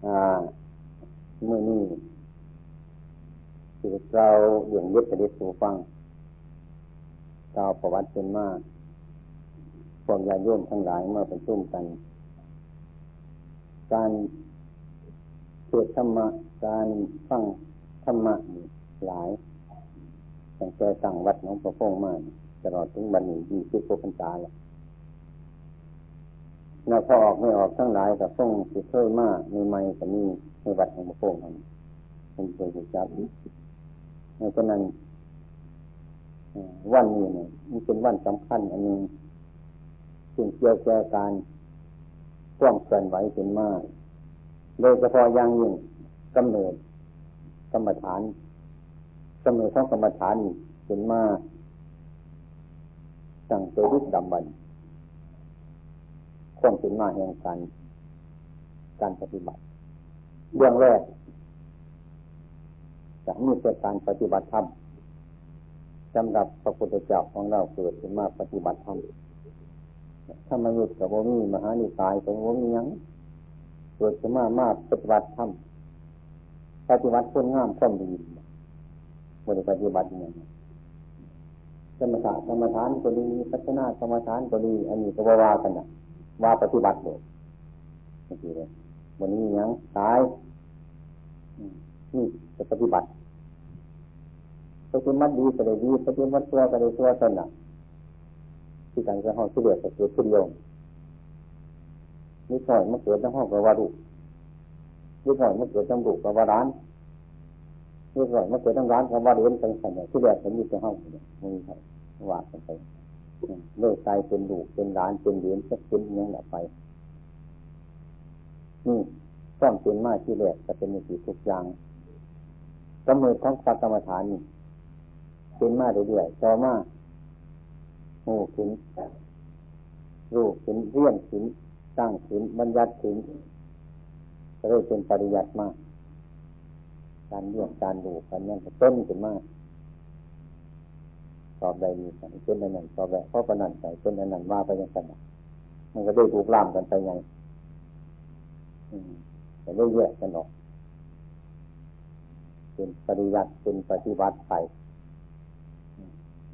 เมื่อนี้คือเราอย่างยึดประเด็นสู่ฟังกาประวัติเป็นมากพวกญาโยมทั้งหลายเมื่อเป็นชุ่มกัน การเทศธรรมะการฟังธรรมะหลายตั้งแต่สั่งวัดน้องประพงมาตลอดถึงบันนี้ยี่สิบกว่าพรรษาแล้ว แล้วพอออกไม่ออกทั้งหลายกับฟงสิเคยมากมีไม่ก็มีในวัดของประพงมันเป็นเคยจับเพราะฉะนั้นวันนี้เนี่ยมันเป็นวันสำคัญ อันนึงซึ่งเกี่ยวกับการกว้างเกินไหวเป็นมาก โดยเฉพาะอย่างยิ่งกำเนิดกรรมฐานกำเนิดของกรรมฐานเป็นมากสั่งเจริญดำบัน ความเป็นมาแห่งการการปฏิบัติเรื่องแรกจะมีเกิดการปฏิบัติธรรมสำหรับพระพุทธเจ้าของเราเกิดขึ้นมาปฏิบัติธรรมถ้ามนุษย์กับว่ามีมหานิกายกับว่ามียังเกิดขึ้นมามาปฏิบัติธรรมปฏิบัติคนงามความดีบริปฏิบัติอย่างนี้สมถะสมถานก็ดีพัฒนาสมถานก็ดี อันนี้ก็ว่ากันนะ ว่าปฏิบัติเลยนี่เลยวันนี้ยังตายนี่จะปฏิบัติปฏิบัติดีก็ได้ดีปฏิบัติตัวก็ได้ตัวตนน่ะที่การจะห้องที่เดือดเกิดขึ้นโยงนี่หน่อยมันเกิดทั้งห้องกับวารุนี่หน่อยมันเกิดทั้งดุกับวาร้านนี่หน่อยมันเกิดทั้งร้านกับวาเรียนทั้งสันที่เดือดมันมีแต่ห้องนี่มีใครว่ากันไป เลิกใจเป็นดุเป็นร้านเป็นเหรียนสักเป็นยังแบบไป นี่ต้องเป็นมากที่แรกจะเป็นมีทุกอย่างกำเนิดของพระกรรมฐานนี่เป็นมากเรื่อยๆต่อมาหูขึ้นรูปขึ้นเรียนขึ้นตั้งขึ้นบัญญัติขึ้นจะได้เป็นปริยัติมาก การเรียนการดูการนั่นต้นขึ้นมาก ตอบใดมีสันเป็นอันนั้นตอบแบบเพราะประนันใจเป็นอันนั้นว่าไปยังสันมันก็ได้ถูกล่ามกันไปไงแต่ได้แยกกันออกเป็นปริยัติเป็นปฏิบัติไป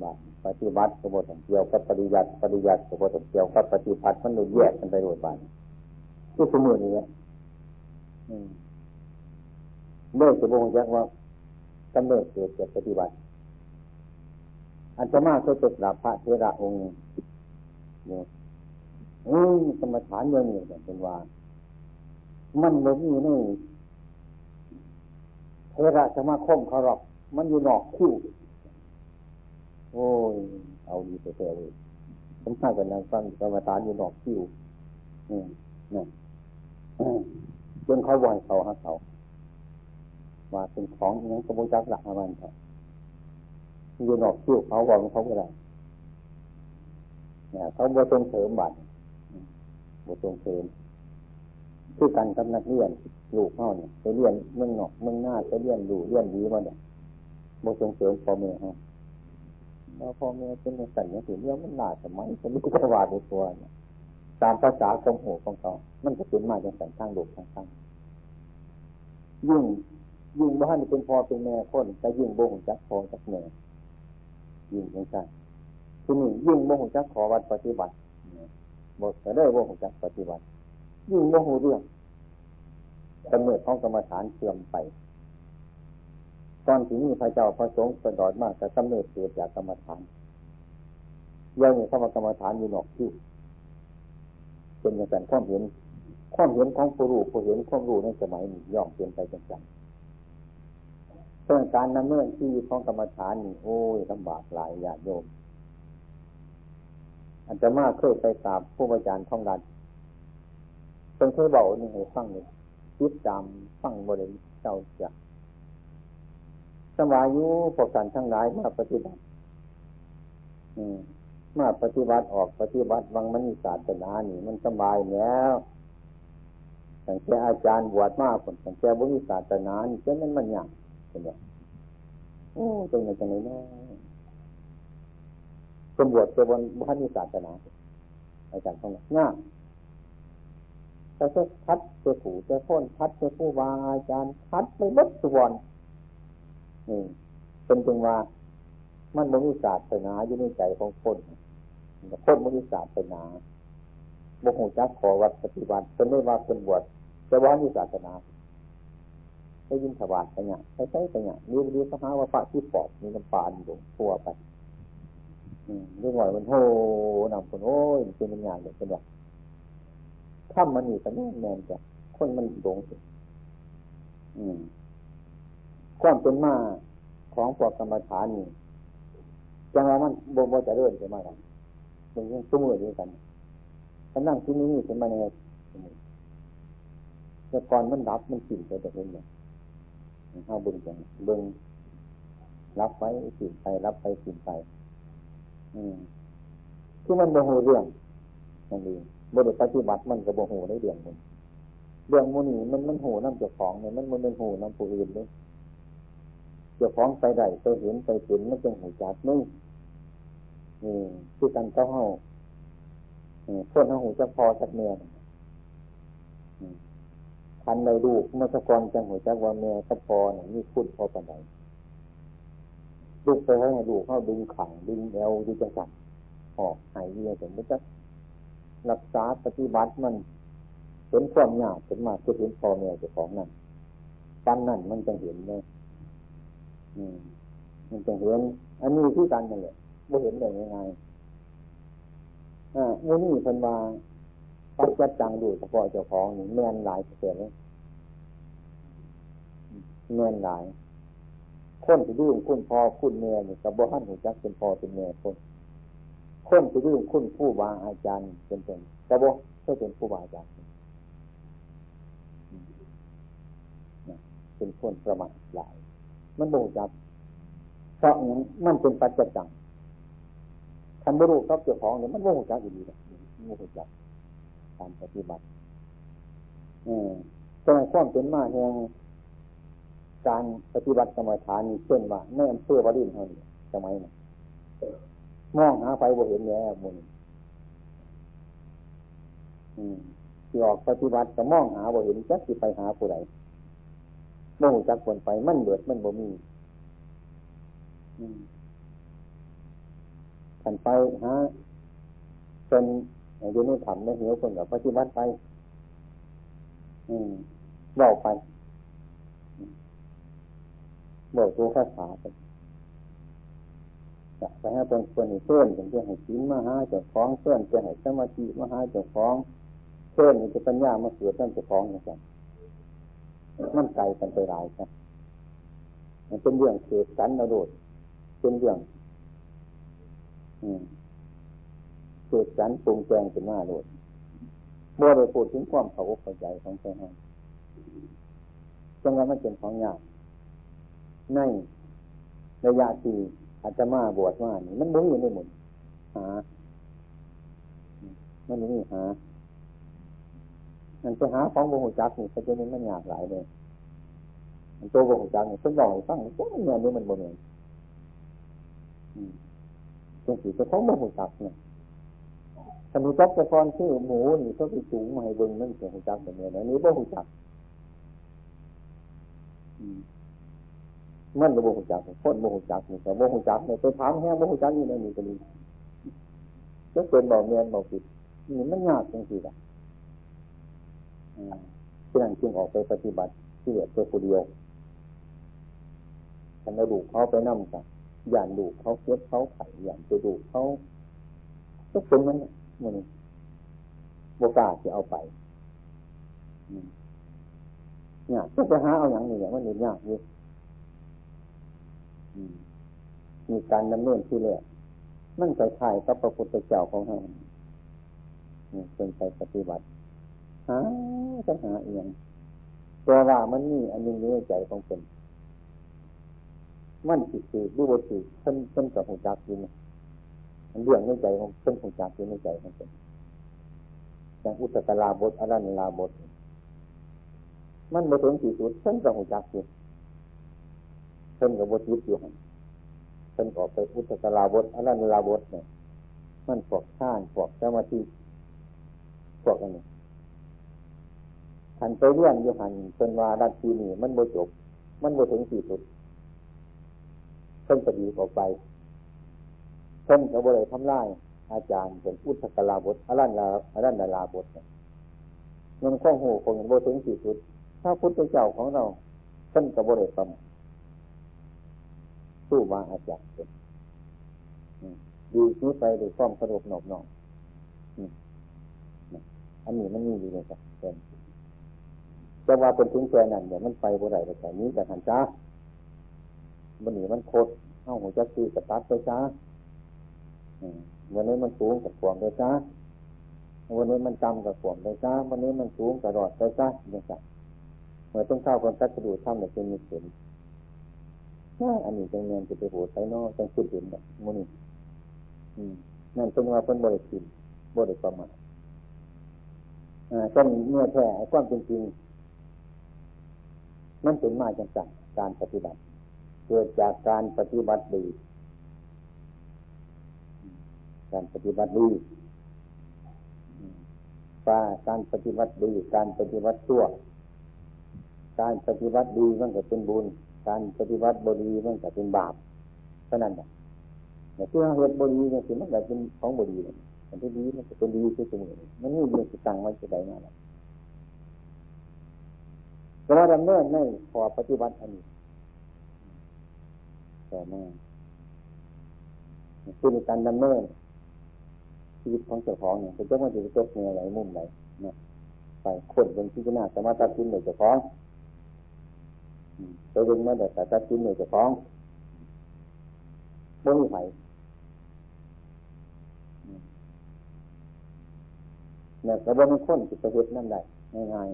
บัตปฏิบัติกบฏเกี่ยวกับปริยัติปริยัติกบฏเกี่ยวกับปฏิบัติมันเลยแยกกันไปโดยบัตที่สมุนนี้เมื่อจะบอกแจ้งว่ากำเนิดเกิดจากปฏิบัติ อันจะมากก็จะกราบพระเทระองค์เนี่ยอืมสมถานเรื่องนี้เป็นว่า มันไม่มีนี่เทระสมาคมเขาหรอก มันอยู่นอกคิ้วโอ้ย เอาดีไปเลยผมทรากันนะฟังกรรมฐานอยู่นอกคิ้วนี่นี่จนเขาบ่อยเขาฮะเขา ว่าเป็นของนั้นกระบวนกหลักมันครับ อยู่นอกคิ้วเขาบอกเขาก็ได้เนี่ยเขาบวชส่งเสริมบัตรบวชส่งเสริมคือกันกับนักเรียนลูกเขาเนี่ยไปเรียนเมืองนอกเมืองหน้าไปเรียนดูเรียนดีมาเนี่ยบส่งเสริมพ่อแม่ฮะแล้วพ่อแม่เป็นสัญญาถึงเรื่องมันหนาสมัยจะมีกระวาดตัวเนี่ยตามภาษาคมโหของเขา มันจะเป็นมาอย่างสันทางลูกทางทางยิ่งยิ่งบ้านเป็นพ่อเป็นแม่คนแต่ยิ่งโบงจักพ่อจักแม่ ยิ่งยังไงทีนี้ยิ่งโบงจักขอวัดปฏิบัติบทจะได้โบงจักปฏิบัติ ยิ่งโมโหเรื่องกำเนิดของกรรมฐานเสื่อมไปตอนที่นี้พระเจ้าพระสงฆ์สดอดมากแต่กำเนิดเกิดจากกรรมฐานยังมีเข้ามากรรมฐานอยู่นอกที่เป็นอย่างนั้นความเห็น ความเห็นของผู้รู้ผู้เห็นความรู้ในสมัยนี้ย่อมเปลี่ยนไปจัง เรื่องการนำเนื่องที่ของกรรมฐานนี่โอ้ยลำบากหลายญาติโยมอันจะมากเคยไปกราบผู้อาจารย์ท่องรันเป็นเคยบอกนี่ให้ฟังเลยคิดจำฟังบริเจ้าจะสมายุพวกกันทั้งหลายมาปฏิบัติมาปฏิบัติออกปฏิบัติวังมันมีศาสนานี่ มันสบายแล้วแต่แค่อาจารย์บวชมากคนแต่แค่บุญศาสนานี่เจ้ามันมันยัง เป็นไงโอ้เป็นไงจังเลยนะสมบวชเจ้าบนบุญศาสนาอาจารย์เขาเนี่ยง่ายสแต่เจ้าคัดเจ้าผูเจ้าพ้นคัดเจ้าผู้วาอาจารย์คัดไปบัดสุวรรณนี่เป็นจึงว่า มันมวิศาสนาอยู่ในใจของคนคนมวิศาสนาบุหูจักขอวัดปฏิบัติเป็นไม่ว่าเป็นบวชจะว่ามีศาสนา ได้ยินถวายไปเนี่ยใช้ใช้ไปเนี่ยมีวิธีสหาว่าพระที่ปอบมีน้ำปานอยู่ทั่วไปเรื่องหน่อยมันโหนำคนโอ้ยเป็นมันยากเลยเป็นแบบถ้ามันนี่ก็แน่แน่จะคนมันหลงสิความเป็นมาของพวกกรรมฐานนี่จังว่ามันบ่บ่จะเริ่มจะมากันมันยังตุ้มเลยด้วยกันถ้านั่งที่นี่เป็นมาในแต่ก่อนมันรับมันสิ่งไปแต่เห็นเนี่ย ห้าบึงจังเบึงรับไว้สิ่งไปรับไปสิ่งไป อืมคือมันโมโหเรื่องนั่นเองบริปฏิบัติมันกับโมโหในเรื่องมันเรื่องมูนีมันมันโหน้ำเจ้าของเนี่ยมันมันเป็นโหน้ำผู้อื่นเลยเจ้าของไปได้ไปเห็นไปเห็นมันเป็นหูจัดนี่นี่คือการเจ้าเฮาพวกน้าหูจะพอจักเมีย ทันในลูกเมื่อตะกอนจังหัวจักว่าเมียตะพอนี่ยมีคุณพอปันใดลูกไปให้ลูกเข้าดึงขังดึงเอวดึงจังสันออกหายเยียถึงไม่จะรักษาปฏิบัติมันเป็นความยากเป็นมาคือเห็นพอเมียเจ้าของนั่นปันนั่นมันจะเห็นเลยมันจะเห็นอันนี้ที่กันนั่นแหละไม่เห็นได้ยังไงอ่าเมื่อนี้เพิ่นว่า ปัจจัดจังดูเฉพาะเจ้าของนี่แม่นหลายเปอร์เซ็นต์เลยแม่นหลายคนที่ดื้อคุณพ่อคุณแม่นี่กับบ่ฮั่นหูจักเป็นพ่อเป็นแม่คนคนที่ดื้อคุณผู้บาอาจารย์เป็นเป็นกับบ่ก็เป็นผู้บาอาจารย์เป็นคนประมาทหลาย มันบ่จักเพราะอย่างมันเป็นปัจจังทำบรูกับเจ้าของเนี่ยมันโมโหจักอยู่ดีนะโมโหจัก การปฏิบัติเออแต่ความเป็นมาแห่งการปฏิบัติกรรมฐานนี่เช่นว่าในอำเภอวารินเท่านี้สมัยนั้นมองหาไฟบ่เห็นแย่มุนที่ออกปฏิบัติก็มองหาบ่เห็นจักสิไปหาผู้ใดโมโหจักคนไปมันเบิดมันบ่มีขันไปฮะเป็น อยู่ในถ้ำในเหวคนกับปฏิบัติไป อืมบอกไปบอกตัวภาษาไปจะไปให้เป็นคนเพื่อนเป็นเพื่อนให้ศีลมาหาเจ้าของเพื่อนจะให้สมาธิมาหาเจ้าของเพื่อนจะปัญญามาเสือท่านเจ้าของเหมือนกันมันไกลกันไปหลายครับมันเป็นเรื่องเกิดกันนะโดดเป็นเรื่องเกิดการปรุงแต่งขึ้นมาโดเมื่อเราพูดถึงความเขาเข้าใจของใจให้จังว่ามันเป็นของยากในระยะที่อาจจะมาบวชว่านี่มันมุ้งอยู่ในหมดหา มันนี่หา มันจะหาของโมโหจักนี่ก็จะเป็นมันยากหลายเลยมันตัวโมโหจักนี่เพิ่งบอกฟังว่ามันเนี่ยนี่มันโมเหมือนจังสีจะของโมโหจักเนี่ย ถ้าหูจักแต่ก่อนชื่อหมูนี่ก็ไปสูงมาให้เบิ้งนั่นเสียหูจักแบบนี้นะนี้บ่หูจักมันบ่หูจักคนบ่หูจักนี่แต่บ่หูจักเนี่ยไปถามแห้งบ่หูจักนี่นนี่ก็มีจะเป็นบ่เมียนบ่ผิดนี่มันยากจริงๆอะที่นั่นจึงออกไปปฏิบัติที่เหลือตัวคนเดียวฉันเอาดูเขาไปนั่งกันอย่างดูเขาเก็บเขาไข่อย่างจะดูเขาก็เป็นมัน มันโบกาจะเอาไปเนี่ยก็ไปหาเอาอย่างนี้อย่างมันเห็นยากอยู่มีการดำเนินที่เรียมันใส่ไข่กับพระพุทธเจ้าของเราเป็นไปปฏิบัติหาจะหาเอียงตัวว่ามันนี่อันนี้ในใจของเป็นมันสิสืบรู้ว่าสืบเพิ่นเพิ่นกับหูจักอยู่ มันเรื่องในใจของเพิ่นหูจักอยู่ในใจของเพิ่นอย่างอุตตลาบทอรันลาบท มันมาถึงที่สุดเพิ่นกับหูจักอยู่เพิ่นกับบทยึดอยู่หันเพิ่นออกไปอุตตลาบทอรันลาบทเนี่ยมันพวกข้านพวกสมาธิพวกอันนี้ขันไปเรียนอยู่หันเป็นว่าดัทีนี่มันโมจบ มันโมถึงสี่สุดเพิ่นจะดีออกไป เพิ่นก็บริทำลายอาจารย์เป็นอุตกลาบทอรันลาอรันดาลาบทเนี่ยมันข้อหูคงโมถึงสี่สุด ถ้าพุทธเจ้าของเราเพิ่นก็บริทำสู้มาอาจารย์เป็นดีชี้ไปด้วยความสะดวกหนอบหนอบอันนี้มันมีอยู่ในสัเป็นจะว่าเป็นถึงแค่นั้นเดี๋ยวมันไปบ่ได้แต่นี้แต่หันจ้ามันหนีมันโคตรเข้าหัวจักคือกับตัดไปจ้า วันนี้มันสูงกับขวงไปจ้าวันนี้มันจำกับขวงไปจ้าวันนี้มันสูงกับรอดไปจ้าเนี่ยจ้ะเมื่อต้องเข้าคนตัดกระดูกทำเนี่ยเป็นมีเสียงอันนี้จังเงินจะไปโหดไปนอกจังคิดเห็นแบบมันนี่นั่นเป็นว่าเป็นบริสุทธิ์บริสุทธิ์มาอ่าต้นเมื่อแท้ความจริงมันเป็นมาจากการปฏิบัติ เกิดจากการปฏิบัติดี การปฏิบัติดีว่าการปฏิบัติดี การปฏิบัติชั่ว การปฏิบัติดีมันก็เป็นบุญ การปฏิบัติบดีมันก็เป็นบาปเท่านั้นแหละแต่ที่เราเห็นบดีเนี่ยคือมันก็เป็นของบดีเนี่ยมันที่ดีมันจะเป็นดีที่สุดมันนี่มีสิตังไว้จะได้นั่นแหละแต่ว่าดำเนินในพอปฏิบัติอันนี้แต่แม่คือการดำเนิน ชีวิตของเจ้าของเนี่ยเป็นเจ้าของจะจบในไหนมุมไหนนี่ยไปคนเป็นที่น่าสมาตัดสินในเจ้าของไปดึงมาแต่ตัดสินในเจ้าของบ่มีไผเนี่ยแต่บ่มีคนจิตเหตุนั่นได้ง่าย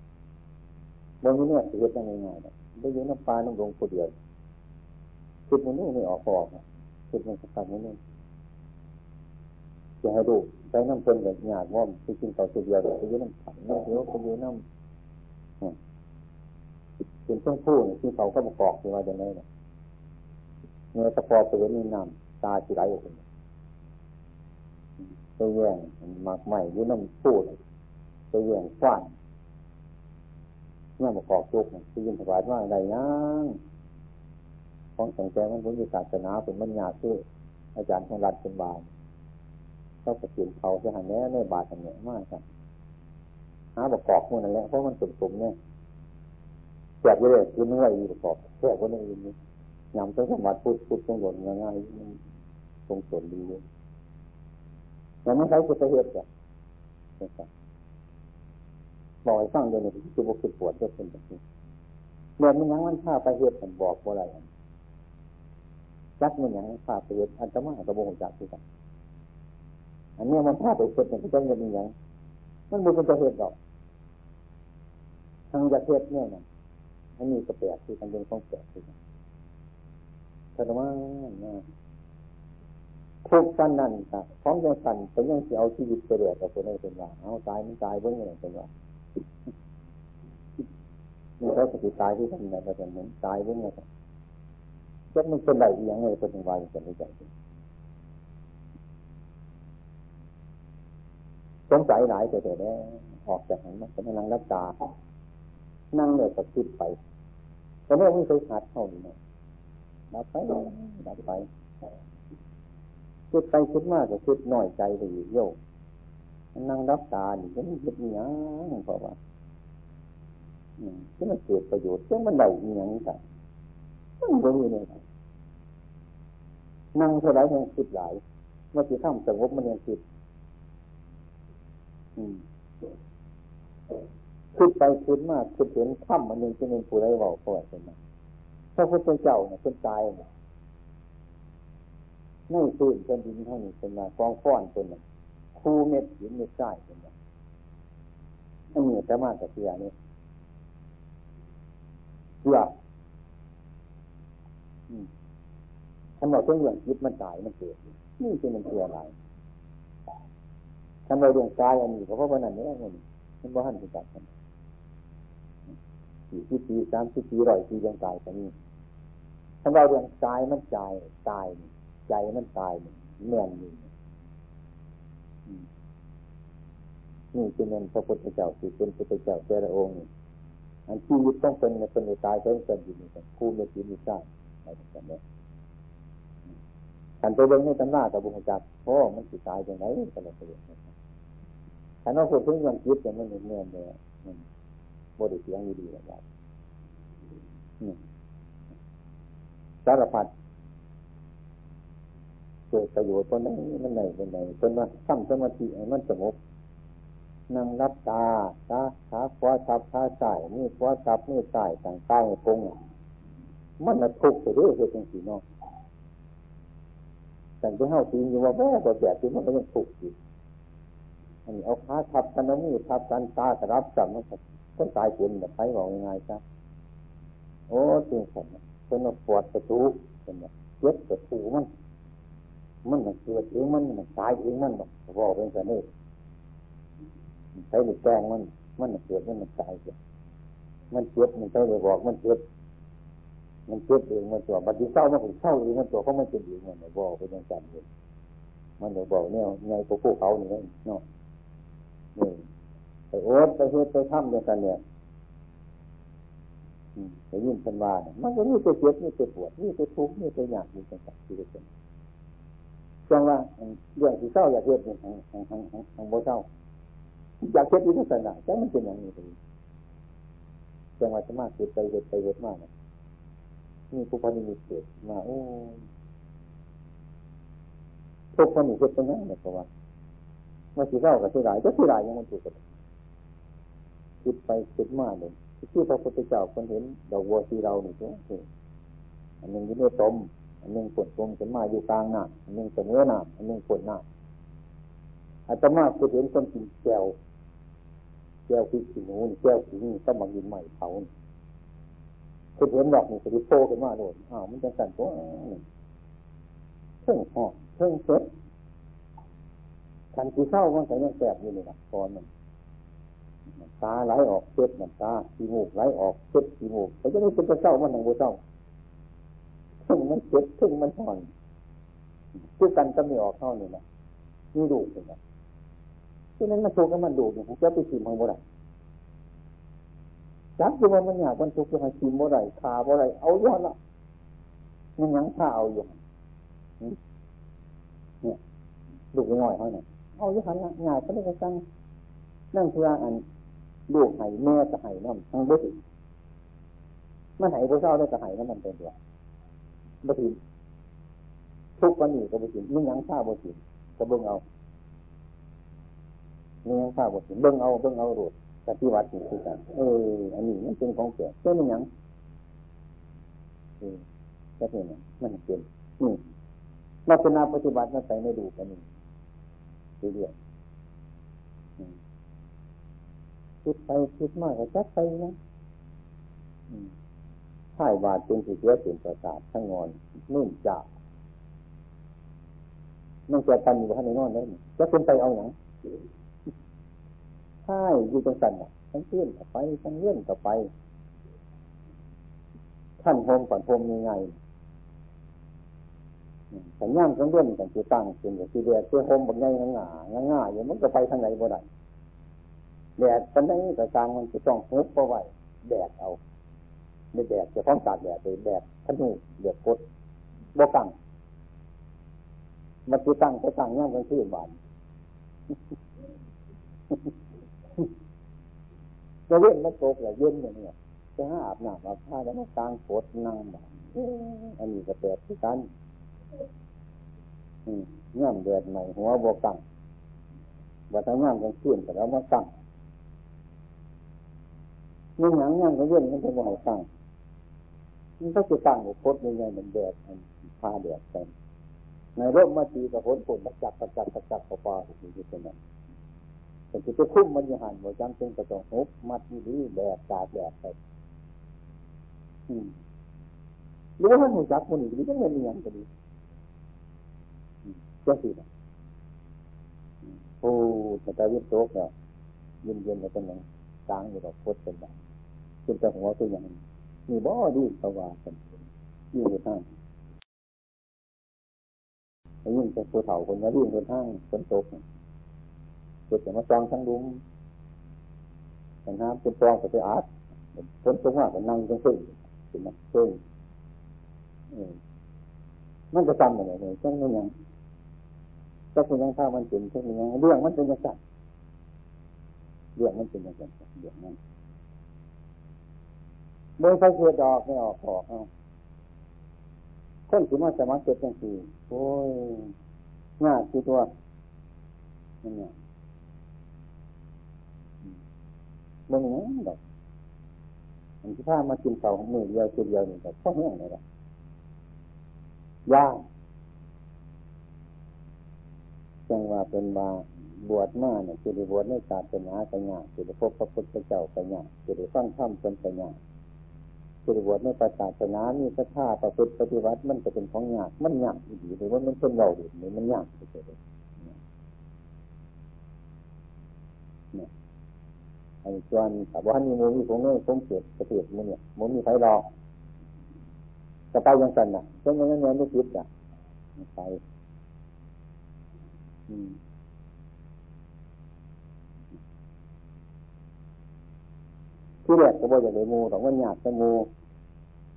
ๆบางทีเนี่ยเหตุได้ง่ายๆได้ยินน้ำปลาน้ำลงคนเดียวคิดมันนี่ไม่ออกออกคิดมันสักการนี่ จะให้ดูใช้น้ำเพลินแบบหยาดว่อมที่กินต่อตัวเดียวไปยืนน้ำขันน้ำเขียวไปยืนน้ำเป็นช่วงพูดที่เขาก็ประกอบที่ว่าจะไงเนี่ยเนื้อตะปอไปเห็นน้ำตาจีไรออกมาไปแย่งหมากใหม่ยืนน้ำพูดไปแย่งกว้านเนี่ยมาขอบทุกข์ที่ยินถวายว่าอะไรยังของสังเกตมันพุทธศาสนาเป็นมัญญาชื่ออาจารย์ของรัฐเป็นบาล เขาประกินเขาจะหันแน่ในบาทหันแน่มากครับหาประกอบพวกนั้นแหละเพราะมันสมสมเนี่ยแจกไปเลยคือไม่ไหวประกอบแค่คนอื่นนี่ยำต้องสมบัติพูดพูดตรงหล่นง่ายๆตรงส่วนดีเลยแต่ไม่ใช่กุศลเหตุอะบอกให้ฟังเดี๋ยวนี้คือบุคือปวดก็เป็นแบบนี้เมื่อมันยังมันพาไปเหตุผมบอกว่าอะไรจักมันยังพาไปเหตุอันตรายกับโมหจักที่กัน อันนี้มันพาไปเหตุมันจะเงินยังมันบุเป็นจะเหตุดอกทางจะเหตุเนี่ยนะอันนี้ก็แปลกที่กันเป็นของแปลกที่กันแต่ว่าทุกสั้นนั่นครับของยังสั่นเป็นยังจะเอาชีวิตไปเรียกกับคนนี้เป็นว่าเอาตายมันตายเบื้องอะไรเป็นว่านี่เขาจะตายที่ทำในประเด็นนั้นตายเรื่องอะไรจะมันเป็นไรอย่างไรเป็นวายเป็นอะไร สงสัยหลายแต่แต่แล้วออกจากนั้นมันนั่งรับตา นั่งเลยก็คิดไปแต่เมื่อไม่เคยขาดเท่านี้นะดับไปดับไปคิดไปคิดมากก็คิดน้อยใจไปอยู่โยกนั่งรับตานี่ก็ไม่คิดอย่างเพราะว่าที่มันเกิดประโยชน์ซึ่งมันได้อย่างนี้กันมันบ่มีเลยนั่งเท่าไรยังคิดหลายเมื่อที่ทำสงบมันยังคิด คิดไปคิดมากคิดเห็นถ้ำมันยังจะเป็นผู้ไรบอกเขาว่าเป็นไงพระพุทธเจ้าเนี่ยเป็นตายเนี่ยไม่งตื่นเป็นดินเท่านี้เป็นมากองฟ้อนเป็นไงคูเม็ดหินเม็ดทรายเป็นไงอันนี้แต่มากกับเสียนี่เชื่อท่านบอกเรื่องเรื่องจิตมันตายมันเกิดนี่คือมันเชื่ออะไร ท่านเรื่องกายอันนี้เพราะว่านั่นนี่มันมันว่หันไปจับกันสี่สิบปีสามสิบปีร้อยปียังตายกันนี้ท่านเรื่องกายมันตายตายใจมันตายเหมือนนี่นี่คือเงินพระพุทธเจ้าที่เป็นพระพุทธเจ้าแต่ละองค์อันชีวิตต้องเป็นเป็นตายเป็นเป็นอยู่นี่กันคู่ไม่ชีวิตได้อะไรต่างๆขันไปเบิ่งในตำรากับบุญจักโอ้มันสิตายยังไงกันเลย ขันเราพูดถึงยังคิดอย่างมันเนื่อเลยมันบริเสียงดีๆแบบสารพัดเกิดประโยชน์คนไหนมันไหนคนไหนคนว่าตั้งสมาธิมันสงบนั่งรับตาตาขาขวาทับขาใส่นี่ขวาทับนี่ใส่ต่างใต้กงมันละทุกข์ไปเรื่อยๆจังสีน้องแต่ที่เฮาตีนอยู่ว่าแม่ตัวแบบที่มันก็ยังถูกข์อยู่ เอาขาทับกันมือทับกันตากระรับจับมันก็ตายเป็นแบบไปบอกยังไงซะโอ้จริงสันเป็นปวดประตูเป็นแบบเจ็บประตูมันมันมันเกิดเองมันมันตายเองมันบอกบอกเป็นสันนี่ใช้หรือแกงมัน มันเกิดมันมันตายเกิดมันเจ็บมันใช้หรือบอกมันเจ็บมันเจ็บเองมันตัวบัดนี้เศร้ามันถึงเศร้าเองมันตัวเขาไม่เป็นเองมันบอกเป็นอย่างนั้นเลยมันเดี๋ยวบอกเนี่ยไงพวกเขาเนี่ยเนาะ ไปโอ๊ตไปเฮ็ดไปทำอย่างกันเนี่ยไปยิ่งเป็นว่าเนี่ยมันก็มีตัวเจ็บมีตัวปวดมีตัวทุกข์มีตัวอยากมีตัวสักที่เป็นจังว่าเรื่องที่เศร้าอยากเฮ็ดเนี่ยทางทางทางทางโบเศร้าอยากเฮ็ดที่นั่นน่ะจังมันเป็นอย่างนี้เลยจังว่าจะมาเกิดไปเฮ็ดไปเฮ็ดมากเนี่ยมีผู้พันมีเกิดมาโอ้ทุกคนนี่เฮ็ดเป็นยังไงเพราะว่า มื่อที่เศร้ากับที่หลายจะที่หลายยังมันถูกกันคิดไปคิดมาเลยที่พระพุทธเจ้าคนเห็นดอกบัวที่เราเนี่ยใช่ไหมอันหนึ่งยู่ในตมอันหนึ่งฝนตมขึ้นมาอยู่กลางหน้าอันหนึ่งเสมอหน้าอันหนึ่งฝนหน้าอาตมาคือเห็นคนกินแก้วแก้วพริกขี้หนูแก้วขี้นี่ต้องมากินใหม่เผาคือเห็นดอกนี่จะโตขึ้นมาโดดอ้าวมันจะสั่นตัวเพิ่งหอเพิ่งเซ็ต คันที่เศร้ามันก็ยังแสบอยู่เลยนะตอนมันตาไหลออกเช็ดมันตาขี้มูกไหลออกเช็ดขี้มูกแต่จะไม่เป็นเศร้ามันหนังบัวเศร้าซึ่งมันเช็ดซึ่งมันห่อนคือกันก็ไม่ออกเท่านี่นะนี่ดูเลยนะที่นั้นมันโชกแล้วมันดูอย่างจะไปชิมของบ่ได้จับอยู่ว่ามันอยากมันทุกข์จะให้ชิมบ่ได้คาบ่ได้เอาย้อนละมันยังข้าเอาอยู่เนี่ยดูง่อยเขาเนี่ย เอาอยู่หันง่ายก็ไม่ได้กันนั่นคืออันลูกไห้แม่จะไห้น้ำทั้งบุตรมันไห้พระเจ้าได้จะไห้น้ำมันเป็นตัวบุตรทุกวันนี้ก็บุตรมึงยังข้าบุตรก็เบิ่งเอามึงยังข้าบุตรเบิ่งเอาเบิ่งเอารูดปฏิวัตินี่คือกันเอออันนี้มันเป็นของเสียเจ้ามันยังเออก็เป็นมันเป็นนี่ลักษณะปฏิบัติมันใส่ไม่ดูกันนี่ เรื่อยคิดไปคิดมากก็จัดไปนะถ่ายบาดเป็นสีเสียเป็นประสาททั้งงอนนุ่นจ่ามันจะกันอยู่ข้างในนอนได้จะเป็นไปเอาอย่างใช่อยู่ตรงสันอะทั้งเพื่อนกับไปทั้งเลื่อนกับไป ท่านโฮมก่อนโฮมยังไง สัญญาณของเลื่อนกันจะตั้งเป็นอย่างที่เดียเพื่อโฮมแบบง่ายง่ายง่ายอย่างมันก็ไปทางไหนบ่ได้แดดตอนนี้กระซังมันจะต้องหุบเอาไว้แดดเอาไม่แดดจะต้องตากแดดเลยแดดขนุเดือดกดบ่ตั้งมันจะตั้งจะตั้งย่างกันที่บ้านจะเว้นมาตกอย่าเย็นอย่างเนี้ยจะห้าอาบน้ำอาบผ้าแล้วมากลางฝนนั่งแบบอันนี้ก็แดดที่กัน ย่ำแดดใหม่หัวบวกังว่าทั้งย่ำกันขึ้นแต่แล้วมาตั้งมีหนังยังก็เย็นมันจะบ่อยตั้งมันก็จะตั้งอุปดยังไงเหมือนแดดพาแดดเต็มในร่มมาตีกับฝนฝนประจับประจับประจับปลาปลาอยู่ที่ตรงนั้นแต่จะคุ้มมันยังหันหัวจำเป็นกระจงหุบมัดดีแดดตาแดดไปหรือว่ามันหัวจักมันอีกหรือว่ามันมีย่างก็ดี ก็สิโอ้แต่ตาวิโตกเนี่ยเย็นเย็นแล้วเป็นยังกลางอยู่ดอกพดเป็นแบบเป็นแต่หัวตัวอย่างมีบ่อดีสว่ากันยิ่งไปทางยิ่งจะผู้เฒ่าคนนี้ยิ่งไปทางคนโตกกิดจะมาจองทั้งดุมปัญหาเป็นปองก็ไปอาร์ตฝนตกว่าก็นนั่งจังซึ่งเป็นนักซึ่งมันจะจำอะไรเลยจังไม่ยัง จังเป็นยังข้ามันเป็นเป็นยังเรื่องมันเป็นยังไงเรื่องมันเป็นยังไงเรื่องนั้นเมื่อไฟเสียดอกไม่ออกออกเอาคนที่มาสมัครเก็บจังสี่โอ้ยง่ายคือตัวนั่นเนี่ยมึงเนี่ยดอกมันที่ผ้ามากินเสาของมือเดียวตัวเดียวนี่แบบพ่อแห้งเลยละยาก จังว่าเป็นมาบวชมาเนี่ยคือได้บวชในศาสนาปัญญาคือได้พบพระพุทธเจ้าปัญญาคือได้ฟังธรรมเป็นปัญญาคือได้บวชในศาสนามีศรัทธาประพฤติปฏิบัติมันจะเป็นของยากมันยากดีหรือว่ามันเป็นเราดีหรือมันยากเฉยเนี่ยอันส่วนแต่ว่ามีมูมีผมเนี่ยผมเกิดเกิดมันเนี่ยมันมีไฟรอจะไปยังสันน่ะเพราะงั้นเงินไม่คิดอะไป ที่แรกก็บอกอย่างไรมูแต่ว่าหยาดจะมู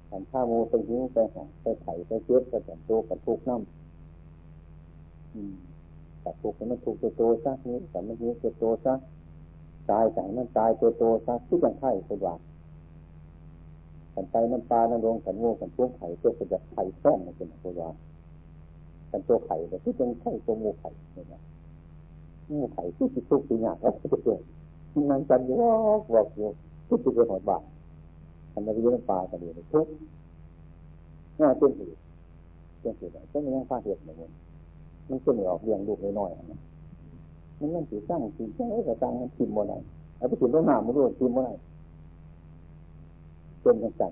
ขันข้ามูเป็นหิ้งไปหาไปไข่ไปเชื้อไปแก่ตัวกับทุกน้ำแต่ทุกมันถูกตัวโตซะนี้แต่มันนี้ตัวโตซะตายแต่มันตายตัวโตซะที่กันไข่ตัวว่าขันไปน้ำปลาน้ำรงขันงูขันพวงไข่ตัวจะไข่ซ่องมันเป็นตัวว่า ขันตัวไข่แต่ที่เป็นไข่ตัวงูไข่เนี่ยงูไข่ที่ติดทุกข์ที่ยากก็จะเกิดนั่งกันวอยู่บอกอยู่ทุกข์เป็นหอดบาปทำไมไปยืนปลากันดีทุกข์น่าเป็นเหตุเป็นเหตุอะไรก็ไม่ยังฟาเหตุเหมือนกันมันขึ้นออกเรียงลูกน้อยๆนะมันนั่นสีตั้งสีแค่กระตังมันทิมโมได้เอาไปถิ่มต้นหนามันรู้ทิมโมได้เป็นกันจัง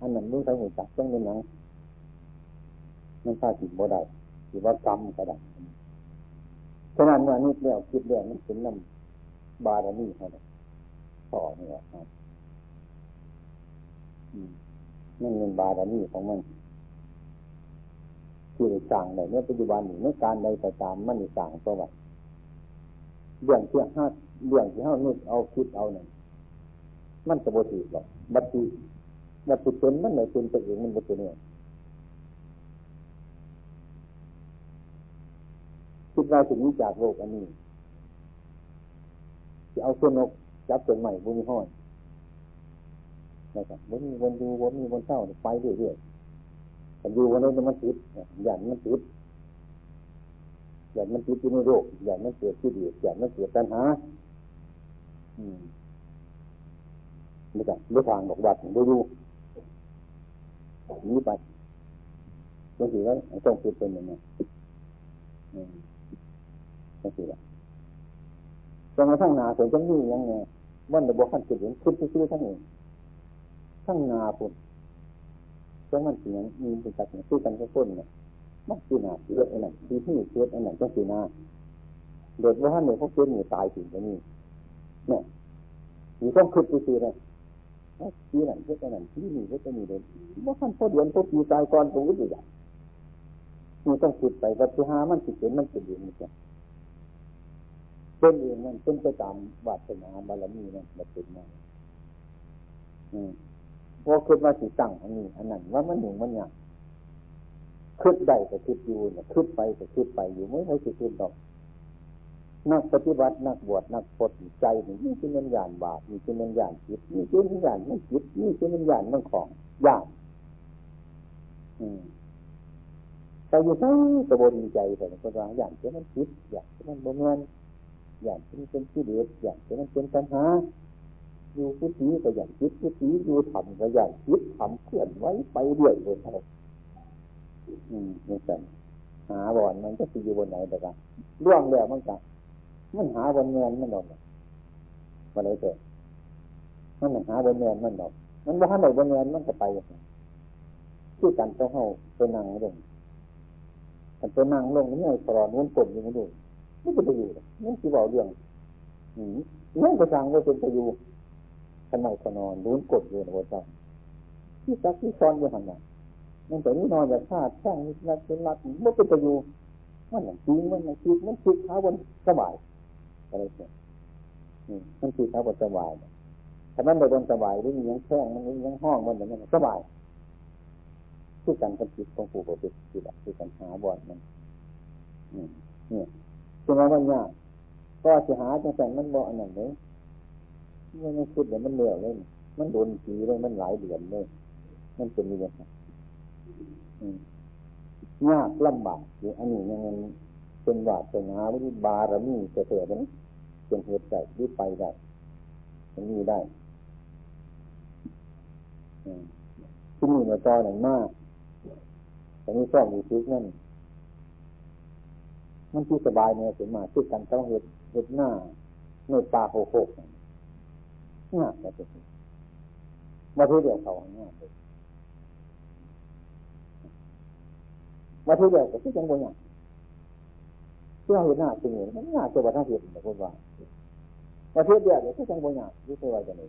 อันนั้นมือใช้งหัวจักต้องเป็นหนังมันฟาถิ่มโมได้ หรือว่ากรรมก็ได้ฉะนั้นว่านี่เรื่องคิดเรื่องมันเป็นน้ำบารมีเขาเลยต่อเนี่ยครับนั่นเป็นบารมีของมันที่ได้สั่งในเมื่อปัจจุบันนี้เมื่อการใดก็ตามมันได้สั่งตัวไว้เรื่องที่ห้าเรื่องที่ห้านึกเอาคิดเอาเนี่ยมันจะบ่ถีหรอกบัตรบัตรเป็นมันเลยเป็นตัวเองมันบ่เป็นเนี่ย คิดว่าถึงนี้จากโลกอันนี้จะเอาเส้นนกจับเป็นใหม่บุญห้อยนะครับบุญมีวันดูบุญมีวันเศร้าไปเรื่อยๆแต่ดูวันนี้มันติดอย่างมันติดอย่างมันติดอยู่ในโลกอย่างมันเกิดที่ดีอย่างมันเกิดปัญหา อืมไม่ใช่ไม่ทางบอกวัดดูดูนี้ไปต้องถือว่าต้องคิดเป็นอย่างนี้ นั่นคือจนกระทั่งนาผลจังนี่ยังไงวันระบบขั้นจิตเห็นคิดชื่อทั้งเองทั้งนาผลจังมันเสียงมีเป็นสัตว์ชื่อกันก็ต้นเนี่ยมันคือนาเกิดอันนั้นที่ที่เกิดอันนั้นก็คือนาเด็กว่าเนี่ยเขาเกิดหมู่ตายถึงจะนี่เนี่ยมีต้องคิดชื่อเลยที่นั่นเกิดอันนั้นที่นี่เกิดอันนี้เลยว่าขั้นพอเดือนพอปีตายก่อนตรงนี้อย่างมีต้องคิดไปวัตถุหามันจิตเห็นมันเป็นอย่างนี้ เป็นเองนั่นเป็นไปตามวาสนาบารมีนั่นมาเป็นมาอืมพอคิดมาสิตั้งอันนี้อันนั้นว่ามันหนุ่มมันหยาบคิดได้ก็คิดอยู่เนี่ยคิดไปก็คิดไปอยู่ไม่ใช่คิดดอกนักปฏิบัตินักบวชนักปฏิใจนี่นี่คือมันยานบาปนี่คือมันยานจิตนี่คือมันยานมันจิตนี่คือมันยานมันของยานอืมแต่อยู่ใช้กระบวนใจแต่ก็ว่าอย่างที่มันคิดอย่างที่มันบ่เงิน อย่างที่มันเป็นที่เดือดอย่างที่มันเป็นปัญหาอยู่พุทธิก็อย่างคิดพุทธิอยู่ทำก็อย่างคิดทำเคลื่อนไว้ไปเรื่อยเลยครับอืมนี่สั่นหาบอนมันก็คืออยู่บนไหนแต่กันร่วงแล้วมันก็มันหาบนเงินมันดอกมันเลยเกิดมันหาบนเงินมันดอกมันว่าไหนบนเงินมันก็ไปที่กันต้องเข้าไปนั่งลงมันไปนั่งลงนี่ไงสอนนู้นกลมอยู่ ไม่ดูไม่จะไปอยู่นั่นคือบอกเรื่องอืมนั่นก็ทางว่าเป็นไปอยู่ทำไมขนอนนู้กดอยู่ในหัวใจที่ซักที่ซ้อนอยู่หันหน้ามันแต่นี่นอนอย่าฆ่าแช่งนี่นักเป็นรักไม่เป็นไปอยู่มันอย่างจริงมันอย่างคิดมันคิดเท้าบนสบายอะไรเนี่ยมันคือเขาบนสบายถ้ามันไม่บนสบายหรือมียังแข้งมันมียังห้องมันอย่างนี้สบายคือการกำจิตของผู้ปฏิบัติคือการหาบ่อนมันเนี่ย จึงว่ามันยากก็จะหาจังแต่มันบ่อันนั้นเลยมันไม่คิดเลยวมันเหนื่อยเลย มันโดนผีเลยมันหลายเดือนเลยมันเป็นยังไงยากลำบากอยู่อันนี้ยังเป็นวาสนาหรือบารมีเกิดนั้นเป็นเหตุใจที่ไปได้มันมีได้ที่นี่ในจอหนังมากแต่นี้ชอบอยู่ที่นั่น มันที่สบายเนี่ยถึงมาที่อกันต้องเหตุเหตุหน้าในตาโคโคกง่ายแต่เป็นมาที่เดียวเขาง่ายเลยมาที่เดียวก็ที่จังหวะเนี่ยที่เราเห็นหน้าจริงๆมันง่ายจะว่าทั้งเหตุแต่คนว่ามาที่เดียวก็ที่จังหวะเนี่ยที่ตัวจะไหน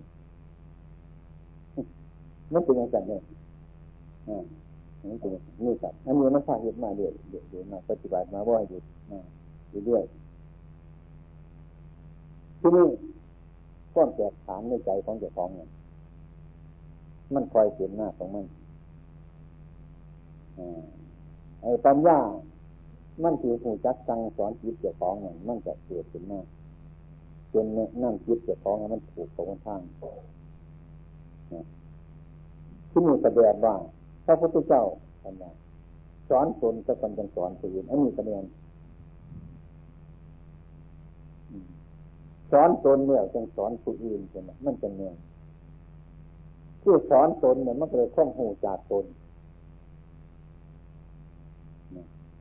มันเป็นอย่างไรเนี่ยอ่า นี่เป็นนี่ครับอันนี้มันสร้างเหตุมาเรื่อยเรื่อยมาปฏิบัติมาว่าหยุดมาเรื่อยที่นี่ก้อนแตกฐานในใจของเจ้าของเนี่ยมันคอยเห็นหน้าของมันไอ้ปัญญา มันคือหูจักสั่งสอนจิตเจ้าของเนี่ยมันจะเกิดขึ้นมาจนนั่งจิตเจ้าของมันถูกตรงข้างที่นี่แสดงว่า ระพุทธเจ้าท่านว่าสอนตนจะเป็นสอนผู้อื่นอันนี้แสดงสอนตนเนี่ยจึงสอนผู้อื่นใช่ไหมมันจะเนี่ยคือสอนตนเนี่ยมันเลยข้องหูจากตน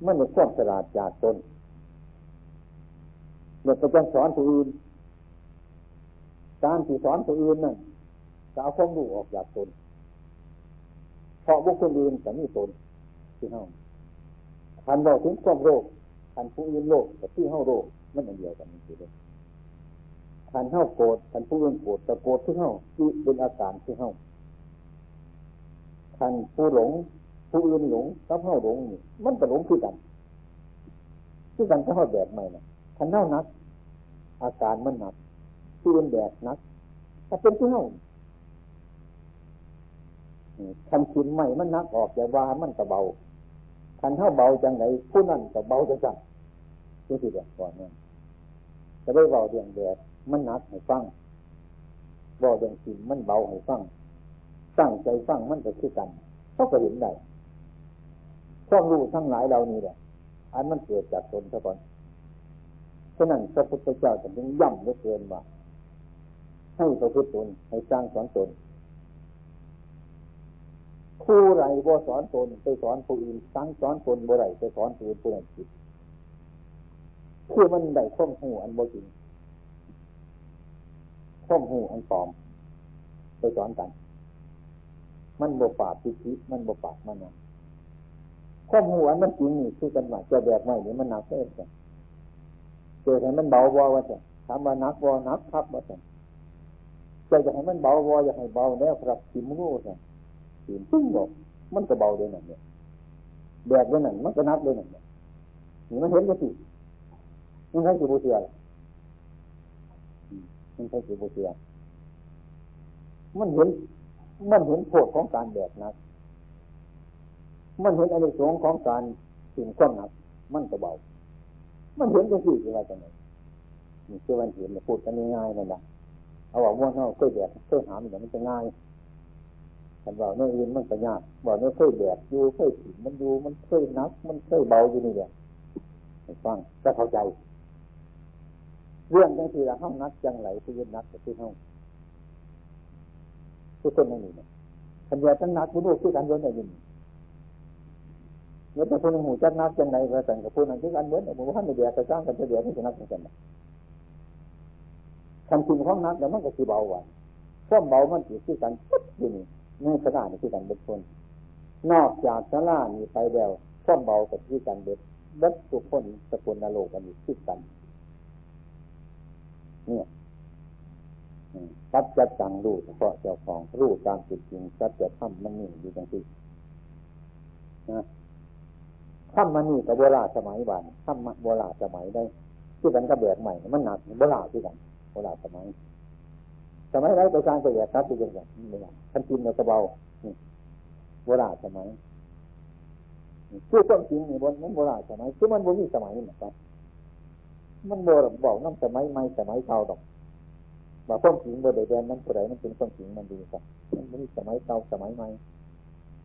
มันเลยข้องสลาดจากตนเนี่ยก็จะสอนผู้อื่นการที่สอนผู้อื่นนั่นจะเอาข้องดูออกจากตน ราะบุคคลอื่นจะมีตนที่เฮาคันบอกถึงความโรคคันผู้อื่นโรคกับที่เฮาโรคมันอันเดียวกันนี่คือเลยคันเฮาโกรธคันผู้อื่นโกรธแต่โกรธที่เฮาที่เป็นอาการที่เฮาคันผู้หลง ผู้อื่นหลงกับเฮาหลงนี่มันก็หลงคือกันคือกันก็เฮาแบบใหม่นะคันเฮานัก อาการมันหนักผู้อื่นแบบนักถ้าเป็นที่เฮา คันขินใหม่มันนักออกจาว่ามันก็เบาคันเท่าเบาจังไหนผู้นั่นก็เบาจังจังนี่สิเดียวก่อนนั่นจะได้เบาเดียงแดดมันนักให้ฟังเบาเดียงขินมันเบาให้ฟังตั้งใจฟังมันก็คือกันเขาก็เห็นได้ความรู้ทั้งหลายเรานี่แหละอันมันเกิดจากตนซะก่อนฉะนั้นพระพุทธเจ้าจะยังย่ำเหลือเกินว่าให้ประพฤติตนให้สร้างสอนตน ครูไรบ่สอนตนไปสอนผู้อื่นสั่งสอนตนบ่ไรไปสอนผู้อื่นผู้นั้นผิดคือมันได้ข้อมหูอันบ่จริงข้อมหูอันปลอม ไปสอนกัน มันบ่ปากพิธิมันบ่ปากมันนะข้อมหูอันมันจริงนี่คือกันว่าจะแบบไม่นี่มันหนักเส้นกันเจอให้มันเบาบ่ว่าจะถามว่านักบ่นักครับว่าจะจะจะให้มันเบาบ่อยากให้เบาแล้วครับทิมรู้ สิีนปึ้งบอกมันก็เบาเลยนั่นเนี่ยแบกเลยนั่นมันก็นับเลยนั่นเนี่ยนี่มันเห็นก็สิมันใช่สิบูเสียมันใช่สิบูเสียมันเห็น มันเห็นโทษของการแบกนัก มันเห็นอนิสงส์ของการสิ่งก้อนหนัก มันก็เบา มันเห็นก็สิอะไรกันเนี่ยนี่คือวันเห็นพูดกันง่ายๆนั่นแหละเอาว่าว่าเขาเคยแบกเคยหามอย่างมันจะง่ายันว่าเนื้ออื่นมันก็ยากว่าเนื้อเคยแบกอยู่เคยถิ่นมันอยู่มันเคยนัก มันเคยเบาอยู่นี่แหละฟังจะเข้าใจ เรื่องจังที่เราห้องนักจังไหลที่ยืนนักกับที่ห้องทุกคนไม่มีเนี่ยขันยาทั้งนักผู้ดูคือการเดินยินเมื่อแต่คนหูจักนักจังไหนก็แต่งกับผู้นั้นคือการเดินแต่บุคคลในเดียกระจ้างกันเดียวที่จะนักกันคำจริงของนักแต่มันก็คือเบาหวานความเบามันคือการปุ๊บอยู่นี่ ในสลานี่คือกันเบ็ดคนนอกจากสลานี่ไปแล้วข้อมเบากับที่กันเบ็ดเบ็ดทุกคนสกุลนรกกันอยู่ที่กัน เนี่ยสัจจะจังรู้เฉพาะเจ้าของรู้ตามจริงสัจจะทำมันนี่อยู่จังที่นะทำมันนี่กับโบราณสมัยบานทำโบราณสมัยได้ที่กันก็แบกใหม่ มันหนักโบราณที่กันโบราณสมัย สมัยไรไปสระการก็แบกครับที่ยังไงไม่ได้ท่านกินเรากระเบาโบราณสมัยคือต้นจริงนี่บนนั้นโบราณสมัยคือมันบนนี้สมัยนี่นะครับมันโบราณบอกน้ำสมัยใหม่สมัยเก่าดอกว่าต้นจริงบนเดนนั้นผู้ใดมันเป็นต้นจริงมันดีครับมันไม่สมัยเก่าสมัยใหม่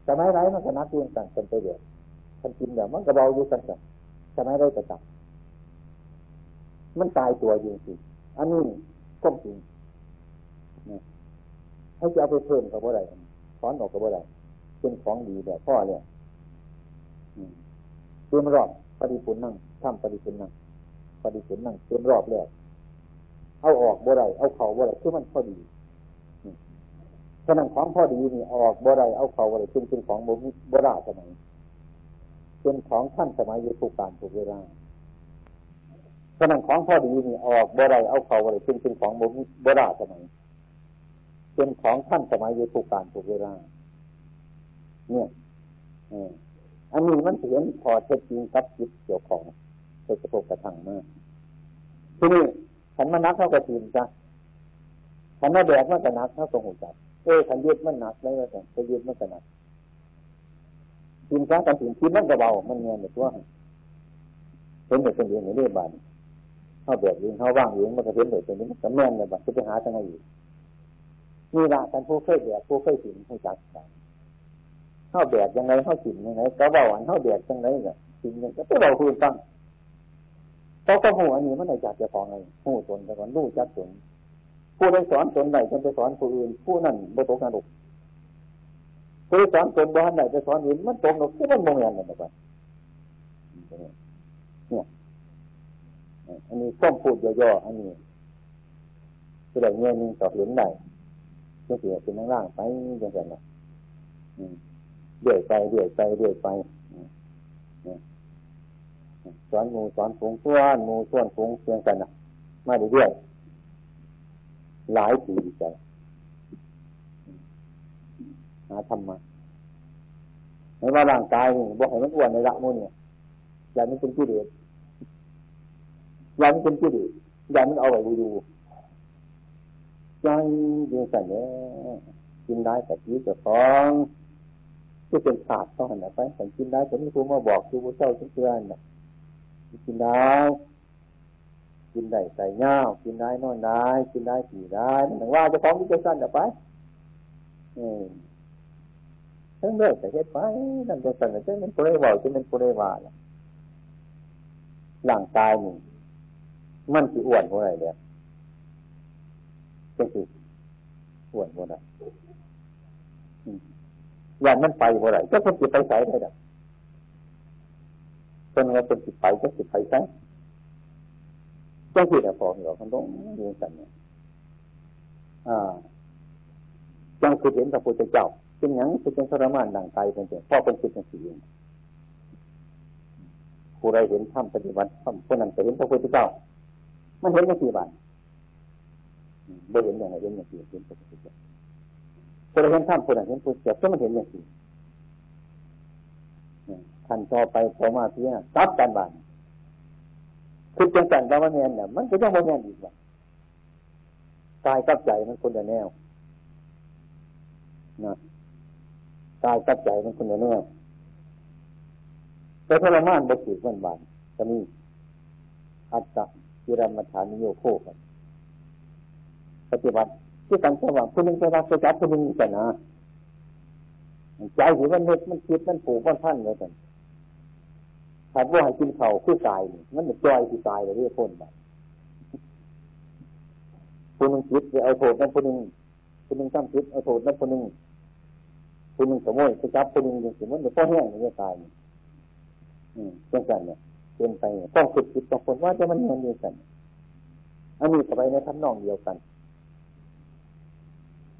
สมัยไรมันก็นักเรียนกันเป็นไปเดียวท่านกินแบบมันกระเบาอยู่กันกันสมัยไรจะจับมันตายตัวจริงสิอันนี้ก้มจริง ให้จะเอาไปเพิ่มกับอะไรถอนออกกับอะไรเป็นของดีแบบพ่อเนี่ยเตรียมรอบปฏิปุนนั่งทำปฏิปุนนั่งปฏิปุนนั่งเตรียมรอบแล้วเอาออกบ่ไรเอาเข่าบ่ไรคือมันพอดีฉะนั้นของพอดีนี่ออกบ่ไรเอาเข่าบ่ไรเป็นเป็นของโบราณสมัยเป็นของท่านสมัยยุคการถูกเวลาฉะนั้นของพอดีนี่ออกบ่ไรเอาเข่าบ่ไรเป็นเป็นของโบราณสมัย เป็นของท่านสมัยยุคการถูกเวลา เนี่ยอันนี้มันเห็นพอเท็จจริงกับจิตเกี่ยวของไปกระทบกระทั่งมากทีนี้ขันมานักเท่ากับทีมจ้ะขันมาแบกมันก็นักเท่ากับหัวใจเออขันยึดมันหนักเลยว่าแต่จะยึดมันก็หนักทีมจ้ากันถึงทีมมันก็เบา มันเงี้ยแบบว่าเห็นเด็กเป็นเรื่องในเรื่องบานเข้าแบบยิงเข้าว่างยิงมันก็เห็นเด็กเป็นนี้มันก็แม่นเลยบัดจะไปหาทางไหนอยู่ มีละกันผู้เคยแบบผู้เคยถึงให้จักกันเข้าแบบยังไงเข้าถิ่นยังไงก็บาอันเข้าแบบยังไงเนี่ยถิ่นยังก็ตัวเราคุยตั้งเขาก็หูอันนี้มันไหนจากจะฟองไงหูตนแต่ก่อนรู้จักตนผู้ได้สอนตนไหนจนไปสอนผู้อื่นผู้นั่นบ่ตกนรกผู้ได้สอนตนบ้านไหนไปสอนอื่นมันตกนรกคือมันโมงยันเลยนะครับเนี่ย อันนี้ข้อมพูดย่อๆอันนี้คือได้เงี้ยนึงต่อเห็นได้ ก็เสียเป็นนั่งล่างไปยังไงนะเดือยไปเดือยไปเดือยไปสอนมูสอนฝูงส่วนมูส่วนฝูงเพียงกันนะมาเรื่อยๆหลายปีใจหาธรรมะไม่ว่าร่างกายนี่บอกให้มันอ้วนในละมุนเนี่ยอย่ามันเป็นที่เด็ดอย่ามันเป็นที่เด็ดอย่ามันเอาไว้ดู ใจดีสันเนี่ยกินได้แต่ที่จะฟ้องที่เป็นศาสตร์ต้องหันไปแต่กินได้แต่ไม่ครูมาบอกคือพระเจ้าเชื่อน่ะกินได้กินได้ใส่เงากินได้นอนได้กินได้ขี่ได้แต่ว่าจะฟ้องที่จะสั้นไปอืมทั้งเลิกแต่เฮ็ดไปนั่นจะสั่นจะเป็นปุเรวาจะเป็นปุเรวาล่ะหลังกายนี่มันสิอ้วนเพราะอะไรเนี่ย ก็คืออ้วนเพราะอะไรอย่างมันไปเพราะอะไรก็คนจิตไปใส่ได้ดัจนเราเป็นจิตไปก็จิตไปใส่ก็คือแต่พอเหราคนต้องยืนสันเนี่ยอ่าจังคือเห็นพระพุทธเจ้าเป็นอย่างเป็นทรมานดังไกลเป็นเจ้าพ่อเป็นจิตเป็นสีผู้ใดเห็นธรรมปฏิบัติธรรมคนนั้นจะเห็นพระพุทธเจ้ามันเห็นในสี่บาน ไม่เห็นอย่างไรเห็นอย่างสี่เห็นพระพุทธเจ้าคนเห็นธรรมคนเห็นพุทธเจ้าก็มันเห็นอย่างสี่ท่านต่อไปพอมาเพียตับกันบานคือจังสันตะวันเนียนเนี่ยมันก็ยังวันเนียนอีกว่ากายกับใจมันคนละแนวนะกายกับใจมันคนละแนวแต่ทรมานบกจิตมันบานจะมีอัตตะกิรมัฐานิโยโคกัน ฏิบัติที่กันแค่ว่าผู้นึงจะรักจะจับผู้นึงจะนะใจถือมันเม็ดมันคิดมันผูกมันพันเลยกันถ้าว่าให้กินเข่าคือกายมันจะจอยที่ตายเลยเรียกพ้นแบบผู้นึงคิดจะเอาโทษนั่นผู้นึงผู้นึงตั้งคิดเอาโทษนั่นผู้นึงผู้นึงสมมติจะจับผู้นึงอย่างสิ่งมันจะพ่อแห้งอย่างตายอืมเช่นกันเนี่ยเป็นไปต้องคิดคิดต้องคนว่าจะมันเงินเดียวกันอันนี้กับไปในทำนองเดียวกัน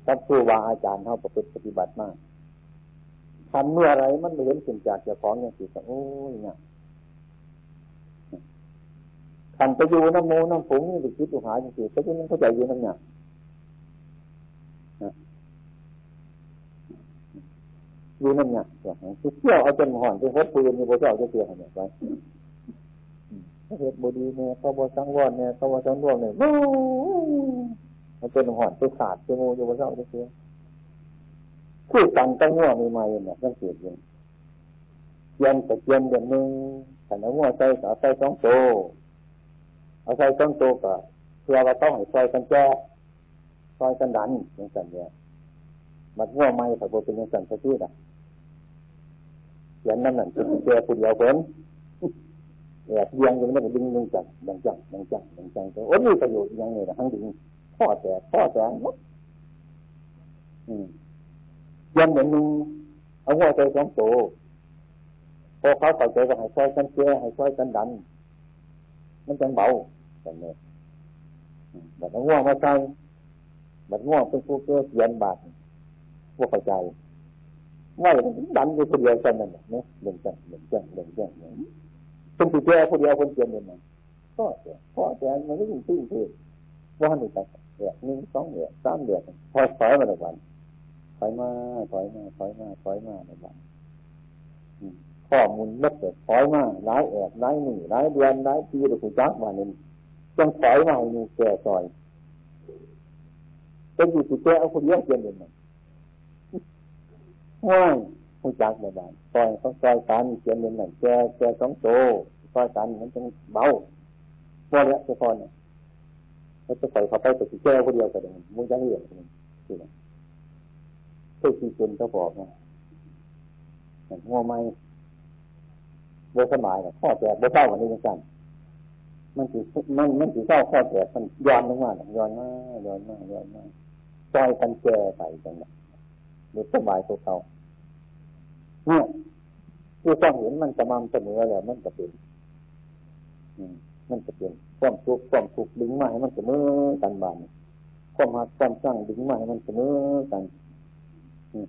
กับครูวาอาจารย์เท่าประพฤติปฏิบัติมากทำเมื่อไรมันไม่เห็นสิ่งจากเจ้าของอย่างสิโอ้ยเนี่ยขันไปอยู่น้ำโมน้ำผงนี่ไปคิดตัวหาจริงๆเพราะฉะนั้นเข้าใจอยู่น้ำหนักอยู่น้ำหนักคือเที่ยวเอาจนห่อนไปพดปืนมีพระเจ้าจะเสียหายไว้เหตุบดีเนี่ยเขาบอสังวรเนี่ยเขาบอสังวรเนี่ย มันเป็นหอนเป็นขาดเป็นโมอยู่บนเสาเสียคือตังตั้งว่ามีมาเนี่ยต้องเสียอย่างเย็นแต่เย็นเดือนหนึ่งแต่น้ำว่าใจเอาใจสองโตเอาใจสองโตก็เพื่อว่าต้องให้ซอยกันแก้ซอยกันดันอย่างนั้นเนี่ยมันว่าไม่ถ้าบเป็นอย่างนั้นสักทีละเย็นนั่นนั่นคือเจอคนเดียวเพิ่นแอบเยียงอยู่นั่นก็ดึงดึงจังดังจังดังจังดังจังโอ้นี่ประโยชน์ยังไงล่ะทั้งดึง ข้อแต่ข้อแต่มดยันเหมือนมึงเอาหัวใจสองโตพอเขาเข้าใจก็ให้ช่วยกันเชื่อให้ช่วยกันดัน มันจังเบาอย่างนี้บัดง่วงมาใจบัดง่วงเป็นผู้เกี่ยวเย็นบาดพวกเข้าใจไม่ดันอยู่คนเดียวกันนั่นเนี่ยเดินจังเดินจังเดินจังเนี่ยเป็นผู้เกี่ยวคนเดียวคนเดียวเนี่ยก็เสียก็แต่มันก็ยิ่งตื้นตื้นว่าหนึ่งแต่ เดือดหนึ่งสองเดือดสามเดือดพอถอยมาในวันถอยมาถอยมาถอยมาถอยมาในวันข้อมูลลดเลยถอยมาหลายแอบหลายหนึ่งหลายเดือนหลายปีเราคุยจักมาหนึ่งจงถอยมาให้มีแก่ซอยเป็นอยู่ที่แก่เอาคนเยอะเกินเลยว่างคุยจักในบ้านซอยเขาซอยกันเกินเลยนั่นแก่แก่สองโตซอยกันมันจะเบาพอแล้วจะพอเนี่ย แล้วจะใส่เข้าไปแต่ที่แก้คนเดียวกันเลยมึงจะเห็นคือเพื่อที่คุณเขาบอกนะงัวไม่โบสบายนะข้อแตกโบเศร้าวันนี้จังมันถือมันมันถือเศร้าข้อแตกมันย้อนลงมาย้อนมาย้อนมาย้อนมาซอยกันแก่ไปจังนะหรือสบายตัวเขาเนี่ยคือต้องเห็นมันจะมั่เสมอแล้วมันจะเป็นมันจะเป็น ความทุกข์ความทุกข์ดึงมาให้มันเสมอกันบานความหักความสร้างดึงมาให้มันเสมอกัน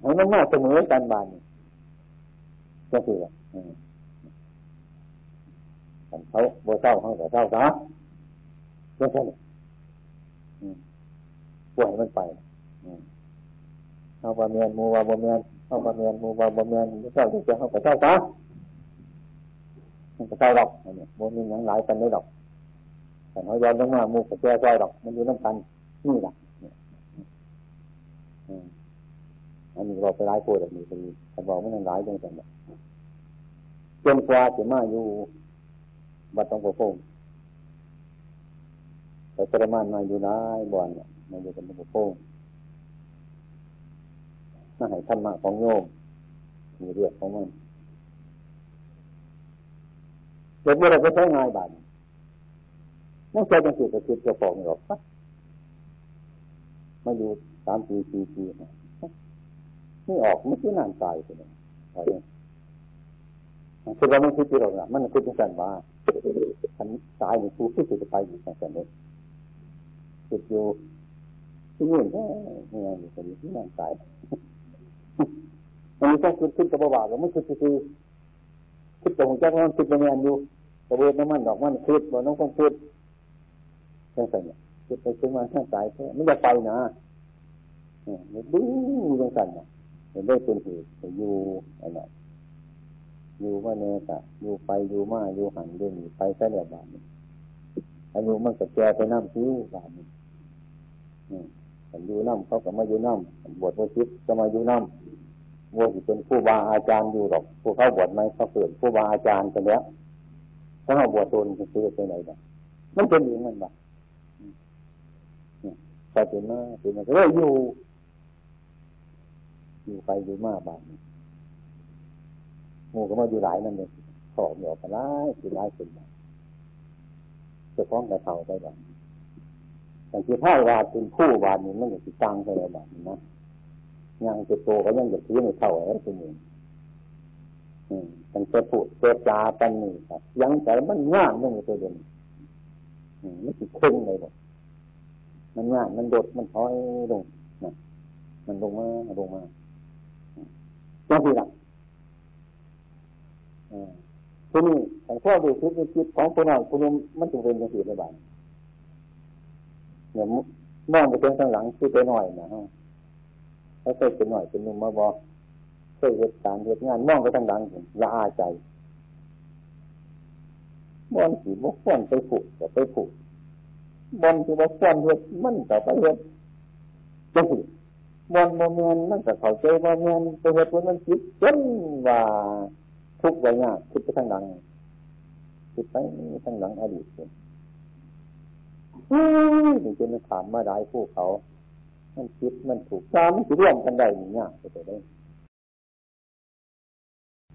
ให้มันมาเสมอกันบานก็คือเขาโบเศร้าเขาแต่เศร้าซะก็ใช่ปล่อยมันไปเอาบะเมียนมูวาบะเมียนเอาบะเมียนมูวาบะเมียนเศร้าที่จะเขาแต่เศร้าซะมันก็เศร้าหรอกเนี่มมีอย่างหลายกันได้หรอก แต่เขาย้อนลงมามูกับแก่ใจหรอก มันอยู่น้ำกันนี่แหละอันนี้เราไปร้ายโคตรแบบนี้ไปแต่บอกไม่ทันร้ายจังจังแบบจนกว่าจะมาอยู่บัดต้องประพงแต่ประมาณมาอยู่น้ายบ่อนเนี่ยมาอยู่กันประพงน่าให้ธรรมะของโยมมีเรื่องของมันเด็กเมื่อไรก็ใช้ง่ายบาน ไม่ใช่จังสิจะคิดจะฟ้องหรอกมาอยู่สามปีสี่ปีนี่ออกไม่ใช่นานตายเลยคือเราไม่คิดที่เราเนี่ยมันคิดที่กันว่าฉันตายในผู้ที่จะไปอยู่แต่เนี่ยคิดอยู่ที่นู่นนี่ไงอยู่ตรงนี้ที่นั่นตายมันมีต้องคิดขึ้นกับบ่าวเราไม่คิดคือคิดตรงจากนั้นคิดเป็นงานอยู่กระเบื้องน้ำมันดอกมันคิดบ่น้องคงคิด แค่ไหนคิดไปถึงมาข้างตายแค่ไม่จะไปนะเนี่ยดูยังสันเนี่ยได้เป็นเหตุอยู่อะไรอยู่มาเนตะอยู่ไปอยู่มาอยู่หันเดินไปแค่เดียบาทอายุมันจะแก่ไปน้ำทิ้วบาทนี่ผมอยู่น้ำเขาก็มาอยู่น้ำบวชมาชิดก็มาอยู่น้ำว่าเป็นผู้บาอาจารย์อยู่หรอกผู้เขาบวชไหมเขาเปิดผู้บาอาจารย์กันแล้วถ้าเขาบวชตนจะซื้อไปไหนบ้างมันเป็นอย่างนั้นบ้าง แต่เป็นมาเป็นมาก็อยู่ อยู่ไปอยู่มาบาทงูก็มาอยู่หลายนั่นเลยขอเหนียวกันไล่คือไล่ขึ้นมาจะฟ้องกระเทาไปบ้างแต่ที่ถ้าวาดเป็นผู้วาดนี่มันจะติดตังไปเลยแบบนี้นะยังจะโตก็ยังจะถือในเท่าไอ้ตัวนี้มันจะพูดเจ้าจากันนี่ครับยังแต่มันง่ายมันตัวเดียวไม่ติดครึ่งเลยบอก มันง่ายมันโดดมันถอยลงนะมันลงมาลงมาจังที่ละทีนี้แต่พ่อดูคิดคิดของคนหน่อยคนนึงมันถึงเป็นจังสี่ในบ้านเนี่ยมองไปเป็นข้างหลังคือไปหน่อยนะฮะถ้าเคยเป็นหน่อยเป็นนุ่มมาบอกเคยเหตุการณ์เหตุงานมองไปทางหลังละอาใจบอนสีบกควนไปผูกจะไปผูก บอนสีบกควนเฮ็ดมันก็ไปเฮ็ดจังสิบอนโมเมนมันก็เข้าใจโมเมนไปเฮ็ดมันคิดจนว่าทุกข์ไว้ยากคิดไปทางหลังคิดไปทางหลังอดีตเฮ้ยนี่จนมันถามมาได้ผู้เขา มันคิดมันถูกตามมันสิร่วมกันได้เนี่ยไปได้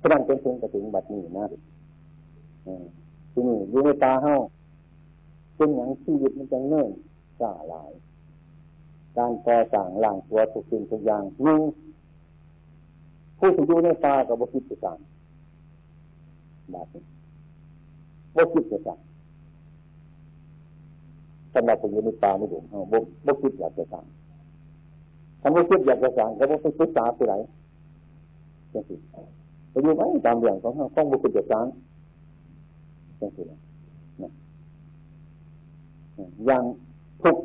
พระนั้นเป็นถึงกระถึงบัดนี้นะที่นี่อยู่ในตาเฮา เป็นอย่างชีวิตมันจะเนื่นกล้าหลาย การก่อสร้างหลังตัวทุกสิ่งทุกอย่างหนึ่งผู้ที่อยู่ในตากับบคิดจะสั่งแบบนี้บคิดจะสั่งสำหรับผู้อยู่ในตาไม่ถึงเฮาบคิดอยากจะสั่งถ้าไม่คิดอยากจะสั่งก็บ่ไปศึกษาไปไหนจังสิไปอยู่ไว้ตามเรื่องของเขาต้องบุคคลจัดการจังสินะ ย่างทุก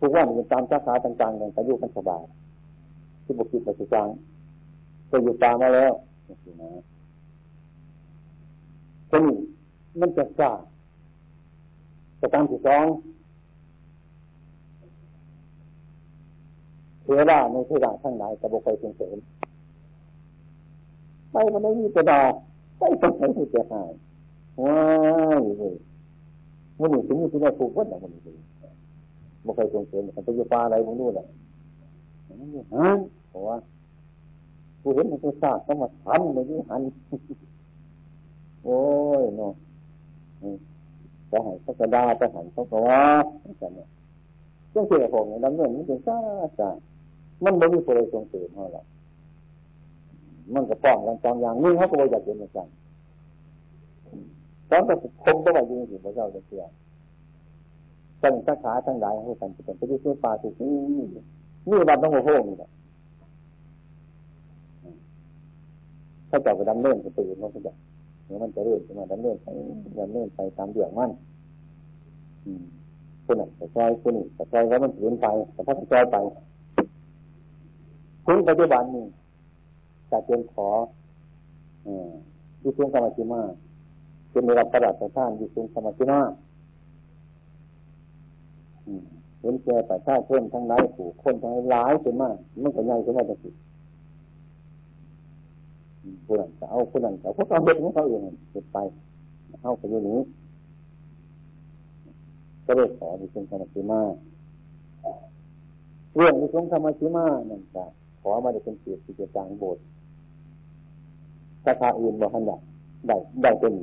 ทุกวันเป็นตามสาขาต่างๆอย่างไปอยู่กันสบายที่บุคคลปัจจุบันเคยอยู่ตามมาแล้วนะทีนี้มันจะกล้าประการที่สองเทวดาในเทวดาทั้งหลายกระบอกไปเสริมไปมันไม่มีกระดาษไปตรงไหนที่จะหายว้ายเลย มันนี่ถึงที่ได้ถูกวัดนะมันนี่บ่เคยส่งเสริมมันไปอยู่ป่าอะไรมันนู่นแหละฮะเพราะว่ากูเห็นมันเป็นซากต้องมาทันเลยนี่หันโอ้ยเนาะจะหันสักระดาจะหันสักว่าแต่เนี่ยเรื่องเกี่ยวกับผมเนี่ยดำเนินมันเป็นซาซามันไม่มีคนส่งเสริมเท่าไหร่มันก็ป้องกันจองอย่างนี้เขาก็บ่อยากเป็นเหมือนกัน ตอนแต่คมก็ว่าอยู่ที่พระเจ้าจะเสียตั้งสาขาทั้งหลายให้กันเป็นไปที่เสื้อปลาถูกนี่นี่วันต้องโอ้โหนี่แหละถ้าเจ้าก็ดำเนินก็ตื่นมันก็จะเดี๋ยวมันจะเรื่อยมาดำเนินไปดำเนินไปตามเดือดมันคนนั้นจะซอยคนนี้จะซอยแล้วมันถืนไปแต่ถ้าจะซอยไปคุณปัจจุบันนี้จะเป็นขอวิสุงสมาธิมา เป็นในรับประดับประทานวิสุงสมาธิมาเห็นแก่ประชาชนทั้งหลายผู้คนทั้งหลายเป็นมากมันก็ใหญ่ขึ้นมาจังสิผู้นั้นจะเอาผู้นั้นจะพวกเขาเห็นของเขาเองเห็นไปเข้าไปอยู่นี้ก็เลยขอวิสุงสมาธิมาเรื่องวิสุงสมาธิมานั่นจะขอมาได้เป็นเกียรติกิจารโบสถ์สาขาอื่นบอกท่านได้ได้ได้เป็น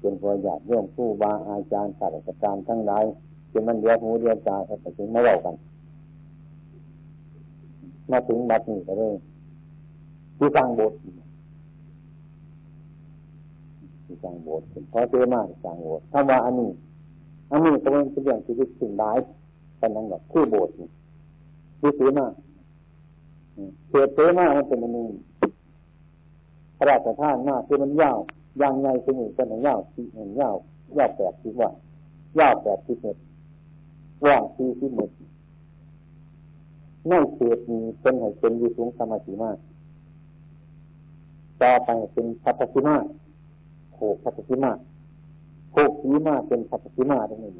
เป็นพออยากเรื่องผู้บาอาจารย์ศาสตราจารย์ทั้งหลายเป็นมันเดียวหูเดียวตาแต่ถึงมาเล่ากัน มาถึงบัดนี้ก็เลยที่สร้างโบสถ์ที่สร้างโบสถ์เป็นพอเจอมากสร้างโบสถ์ถ้าว่าอันนี้อันนี้ก็เป็นเรื่องที่สิ่งร้ายเป็นนั่นแบบคือโบสถ์ที่ซื้อมากเกิดเตมากมันเป็นอันนึงพระราชทานมากคือมันยาว ย่างไงคือหนึ่งเป็นยาวสี่หนึ่งยาวยาวแปดสิบวันยาวแปดสิบเมตรว่างสี่สิบเมตรในเขตนี้เป็นให้เป็นยูสูงสมาธิมากต่อไปเป็นพัฒธิมาโขกพัฒธิมาโขกสีมาเป็นพัฒธิมาตรงนี้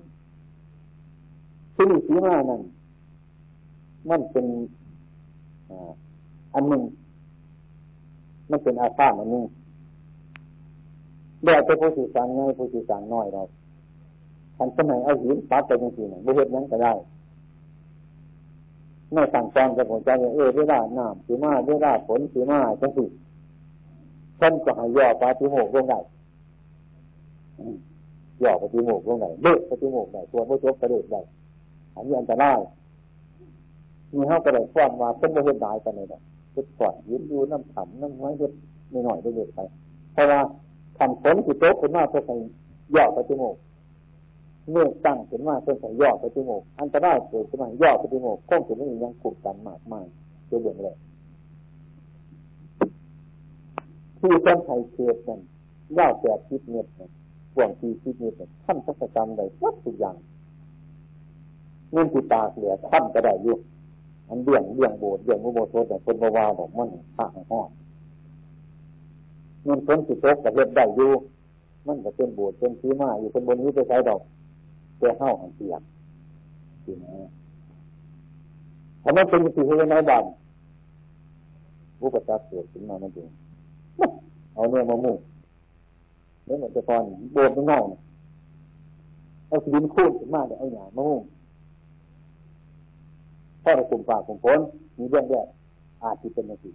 ที่นี่สีมานั่นมันเป็นอันหนึ่งมันเป็นอา้าอันหนึ่ง แบบจะผู้สื่อสารง่ายผู้สื่อสารน้อยเราทันสมัยเอาหินปัดไปจริงๆเนี่ยบุเหตุนั้นก็ได้ไม่สั่งการจะผมใจเออเวลาน้ำสีมาเวลาฝนสีมาจังสิท่านก็ให้ย่อปาฏิโมกลงได้ย่อปาฏิโมกลงได้เด็กปาฏิโมกได้ตัวผู้ชกกระเด็กได้อันนี้อันตรายมีเขาก็เลยฟ้อนมาเป็นบริเวณได้กันเลยนะเฮ็ดก่อนยืนอยู่น้ำขำน้ำไม้เฮ็ดไม่หน่อยไปเด็ดไปเพราะว่า ทำฝนที่โต๊ะขึ้นมาเพื่อใส่ย่อไปจมูกเมื่อตั้งขึ้นมาเพื่อใส่ย่อไปจมูกอันตรายเกิดขึ้นมาย่อไปจมูกค้องถึงนี้ยังขุดกันมากมายเรื่อเลยที่ต้นไทรเชือกนั่นย่อแปดทิศเมตรห่วงที่ทิศเมตรท่านทัศกรรมใดวัดทุกอย่างเงินติตาเหลือท่านก็ได้ยุ่อันเบี่ยงเบี่ยงโบสถ์เบี่ยงมุโบสถแต่คนบาวาบอกมันพระห้อง เงินคนสิโตกับเฮ็ดได้อยู่มันก็เป็นบสถ์เป็นชีมาอยู่เป็นบนนี้ไปใช้ดอกแก่เข้าหันเสียงจริงนะถ้ามันเป็นสิ่งที่ในบ้านผู้ประจักษ์เกิดขึ้นมามันจริงเอาเนื้อมามุ่งเนี่ยมันจะตอนโบสถ์มันเงาเอาสินคูดขึ้นมาเดี๋ยวเอาหยามามุ่งพ่อเรากลุ่มฝากกลุ่มฝนมีเรื่องแยกอาจจะเป็นนาที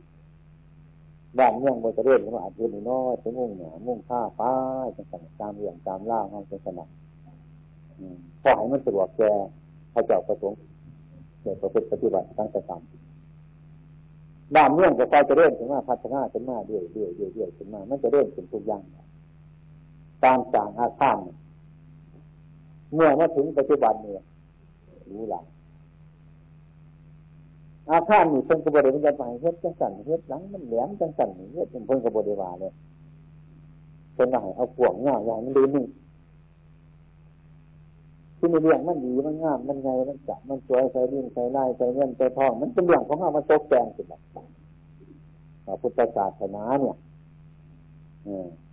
บ้านเมืองบนจะเรื่อนก็อาจจะน้อยจะมุ่งเหนือมุ่งข้าฟ้าจังสันตามเรื่องตามล่าห้องจังสันพอให้มันสะดวกแกพระเจ้าประสงค์เกิดประพฤติปฏิบัติตั้งแต่ตามบ้านเมืองก็คอยจะเริ่มถึงมาพัฒนาขึ้นมาเรื่อยเรื่อยเรื่อยเรื่อยขึ้นมา มันจะเริ่มถึงทุกอย่างการสร้างอาคารเมื่อมาถึงปัจจุบันเนี่ยรู้หลัง อาคารนี่เพิ่นกบฏมันจะไปเฮ็ดจังสันเฮ็ดหลังมันแหลมจังสันเฮ็ดเป็นเพิ่นกบฏว่าเลยเพิ่นว่าให้เอาพวงเงาใหญ่มันดีนี่ที่มีเรื่องมันดีมันงามมันไงมันจับมันสวยใส่ดิ้นใส่ไล่ใส่เงินใส่ทอง มันเป็นเรื่องของเรามันโตแกงสิแบบพุทธศาสนาเนี่ย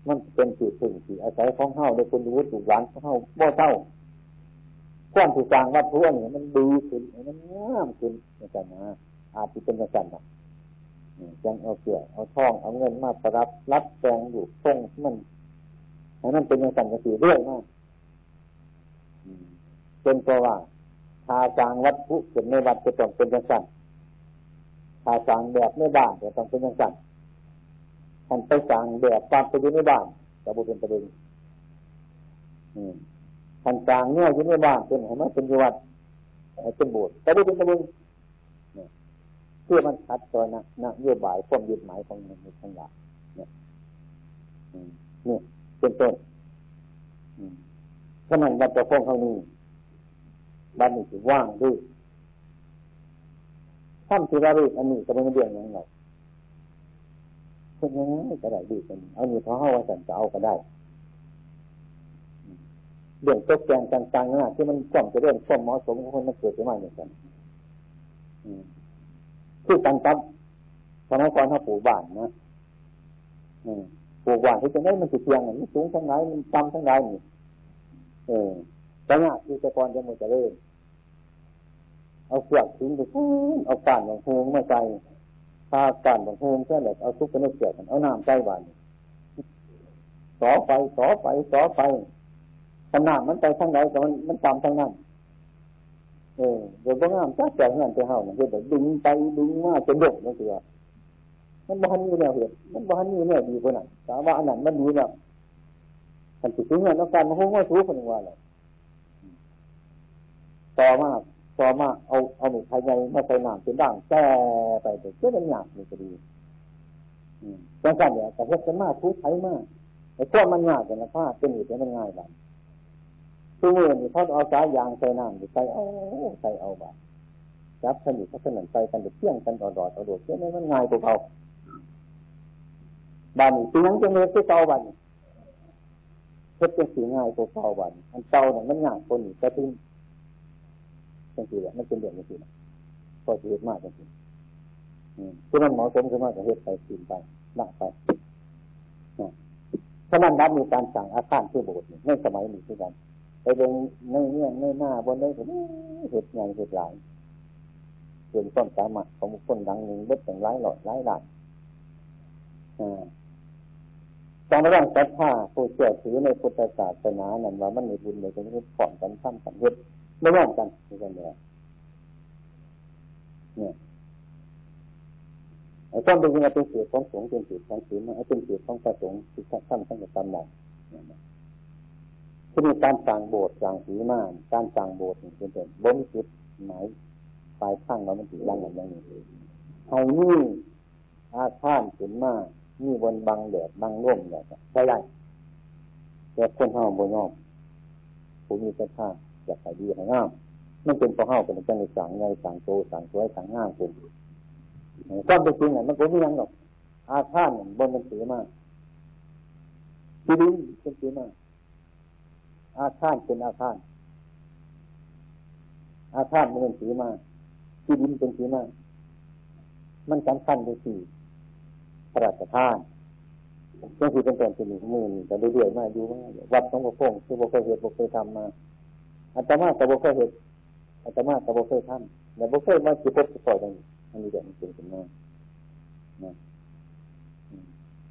มันเป็นสิ่งถึงสิ่อาศัยของเฮาในคุณรู้ถูกหลังของเฮาบ่เท่า วามที่สร้างวัตถุนี่มันดีขึ้นมันงามขึ้นอย่างนะอาจจะเป็นอย่างนั้นจังเอาเกี่ยวเอาทองเอาเงินมาประรับรับแจงอยู่ทรงมันให้มันเป็นอย่างสันก็สีเรื่อยมากเป็นเพราะว่าทาจางวัตถุเกิดในวัดจะต้องเป็นอย่างนั้นทาจางแบบในบ้านจะต้องเป็นอย่างนั้นท่านไปจางแบบความเป็นอยู่ในบ้านจะบุเป็นประเด็น ท่านจางเนี่ยอยู่ในบ้านเป็นให้มันเป็นวัดเป็นโบสถ์แต่บุเป็นประเด็นเพื่อมันชัดตัวนะนะโยบายความยึดหมายของมันในทั้งหลายเนี่ยเนี่ยเป็นต้นขนาดวัดจะฟ้องเขานี้บ้านนี้ถือว่างด้วยท่านที่ว่ารีอันนี้ก็เป็นเรื่องย่างไรเป็นยังไงก็ได้ดีกันเอาอยู่เพราะเขาว่าสันจะเอาก็ได้ เรื่องตกแต่งต่างๆนะที่มันควมจะเรื่องควมเหมาะสมของคนมันเกิดขึ้นมาอย่างนั้นคือตังตับสมัยก่อนเขาปลูกบ้านนะปลูกบ้านที่จะได้มันสิเพียงมันสูงทั้งไหนมันต่ำทั้งไหนนี่เออแต่เนี่ยคือแต่ก่อนจะมันจะเริ่มเอาเสือกทิ้งไปเอาการของโฮงมาใส่ตาการของโฮงแค่ไหนเอาซุกไปในเสือกเอาน้ำใส่บ้านสอไฟสอไฟสอไฟ ขนาดมันไปทางไหนแต่มันมันต่ำทางนั้นเออเดี๋ยวพวกงามจ้าแจกงินไปเฮาเนี่ยเดี๋ยวดึงไปดึงมาจนดกนั่นคือมันบ้านนี้แนวเหตุมันบ้านนี้แนวดีกว่านั้นแต่ว่าอันนั้นมันดีแล้วกันติดเงินต้องการมาหุ้มว่าทุกคนว่าเลยต่อมาต่อมาเอาเอาหนึ่งภายในมาใส่หน้ำเป็นด่างแก่ไปเดี๋ยวจะเป็นหยาบนี่ก็ดีจังกันเนี่ยแต่เฮ็ดกันมากทุกไทยมากไอ้พวกมันง่ายแต่ละผ้าเป็นอยู่แต่มันง่ายบ้า งคือมือนี่เขาเอาสายยางใส่น้ำใส่เอาใส่เอาบ้างจับสนิทเขาสนั่นไปกันเดือดเที่ยงกันต่อดอดต่อดเที่ยงมันง่ายกว่าเขาบ้านนี้สีนังจะเมื่อที่เก่าบ้านเฮ็ดเป็นสีง่ายกว่าเก่าบ้านอันเก่าเนี่ยมันง่ายคนนี้แต่ที่จังสีเนี่ยมันเป็นเรื่องจังสีนะพอชีวิตมากจังสีที่มันเหมาะสมขึ้นมาก็เฮ็ดไปกินไปนั่งไปถ้ามันรับมีการสั่งอาคารที่โบสถ์ในสมัยนี้ที่กัน ไปเดินในเนี่ยในหน้าบนได้เห็นเหตุงานเหตุหลายเรื่องต้นสามารถของคคลดังหนึ่งเบ็ดอย่างร้ายหลอดร้ายหลานการร่างศรัทธาผู้เชื่อถือในพุทธศาสนานั้นว่ามันมีบุญในการที่ผ่อนกันทำกันเฮ็ดไม่ย่อมกันนี่กันเลยเนี่ยไอ้ต้นเป็นยังไงเป็นเสียของสงฆ์เป็นเสียของศีลไอ้เป็นเสียของพระสงฆ์ที่ท่านท่านจะทำได้ที่มีการสั่งโบสถ์สั่งสีมานการสั่งโบสถ์เป็นเป็นบ่มจิตหมายปลายข้างเรามันถือยังอย่างนี้ให้นี่อาข้านขึ้นมานี่บนบังแดดบังร่มเนี่ยใช่ได้แต่คนห้าบนนอกผมมีกระท่าอยากใส่ดีให้งามมันเป็นพอห้าเป็นจังในสั่งไงสั่งโตสั่งสวยสั่งงามเป็นก็เป็นจริงอะมันก็ไม่ยังหรอกอาข้านบนมันสีมากที่ดินเป็นสีมาก อาคารเป็นอาคารอาคารมันเป็นสีมาที่ดินเป็นสีมามันสำคัญในสี่พระราชทานก็คือเป็นแต้นที่หนึ่งมือนี่แต่เรื่อยๆมาดูว่าวัดของพระพงศ์คือบุเคยเหตุบุเคยทำมาอาตมาแต่บุเคยเหตุอาตมาแต่บุเคยทำแต่บุเคยมาจิตพบจิตปล่อยตรงนี้อันนี้เดี๋ยวมันเป็นขึ้นมา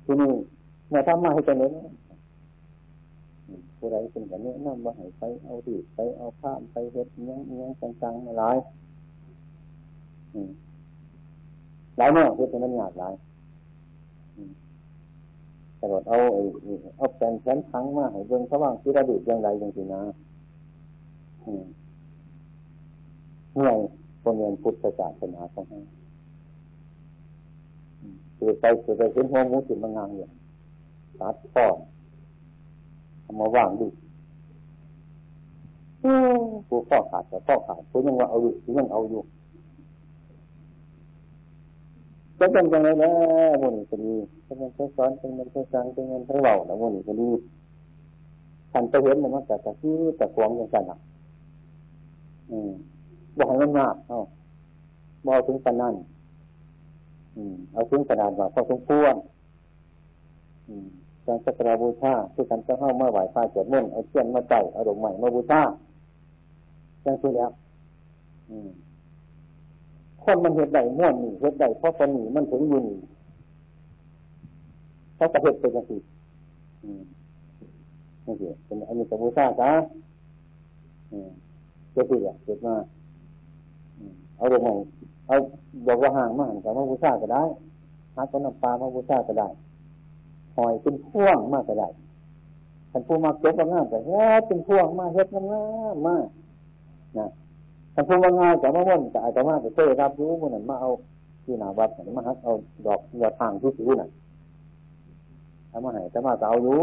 ที่นี่เมื่อทำมาให้กันเน้น ผู้ใดเป็นกันนี้นำมาให้ไปเอาดีไปเอาผ้าไปเห็ดเงี้ยเงี้ยจังๆมาหลายหลายเมื่อเห็ดมันหยาบหลายตลอดเอาเอาแผ่นแขนทั้งมาให้เบิ่งเขาว่างที่ระดุย่างไรย่างที่นะเมื่อคนเรียนพุทธศาสนาของเขาคือไปคือไปเป็นหัวมูสิมางานอย่างตัดป้อ เอามาว่างดูกูข้อขาดแต่ข้อขาดกูยังว่าเอาอยู่ยังเอาอยู่จะเป็นยังไงแล้วโมนี่ก็ดีเป็นเงินใช้สอนเป็นเงินใช้สังเป็นเงินใช้เหล่าแล้วโมนี่ก็ดีท่านจะเห็นมันว่าแต่แต่ที่แต่ควงยังกันอะอืมบอกให้มันมากเอ้าบอกถึงปนั่นอืม เอาถึงขนาดว่าพอสมควรอืม การสักการบูชาที่กันจะเข้ามาไหว้พระเจิดมุ่นเอาเทียนมาใส่เอาดอกไม้มาบูชาจังสิแล้วคนมันเหตุใดม่วนนี่เหตุใดเพราะคนนี้มันถึงอยู่นี่เขาจะเหตุเป็นยังไงนี่สิเป็นอันนี้สมุทาจ้าเจ้าที่อะเกิดมาเอาลงมาเอาบอกว่าห่างมาหันกับมาบูชาก็ได้หาต้นน้ำปลามาบูชาก็ได้ หอยเป็นพ่วงมากก็ได้ท่านผู้มาเก็บงานแต่เฮ็ดเป็นพ่วงมาเฮ็ดงามมากนะท่านพูดว่าง่ายแต่ว่าว่นแต่อาจจะว่าจะเต้รับรู้มันนั่นมาเอาที่นาวัดนั่นมาฮักเอาดอกยาทางที่สิวนั่นทำมาให้แต่มาจะเอาอยู่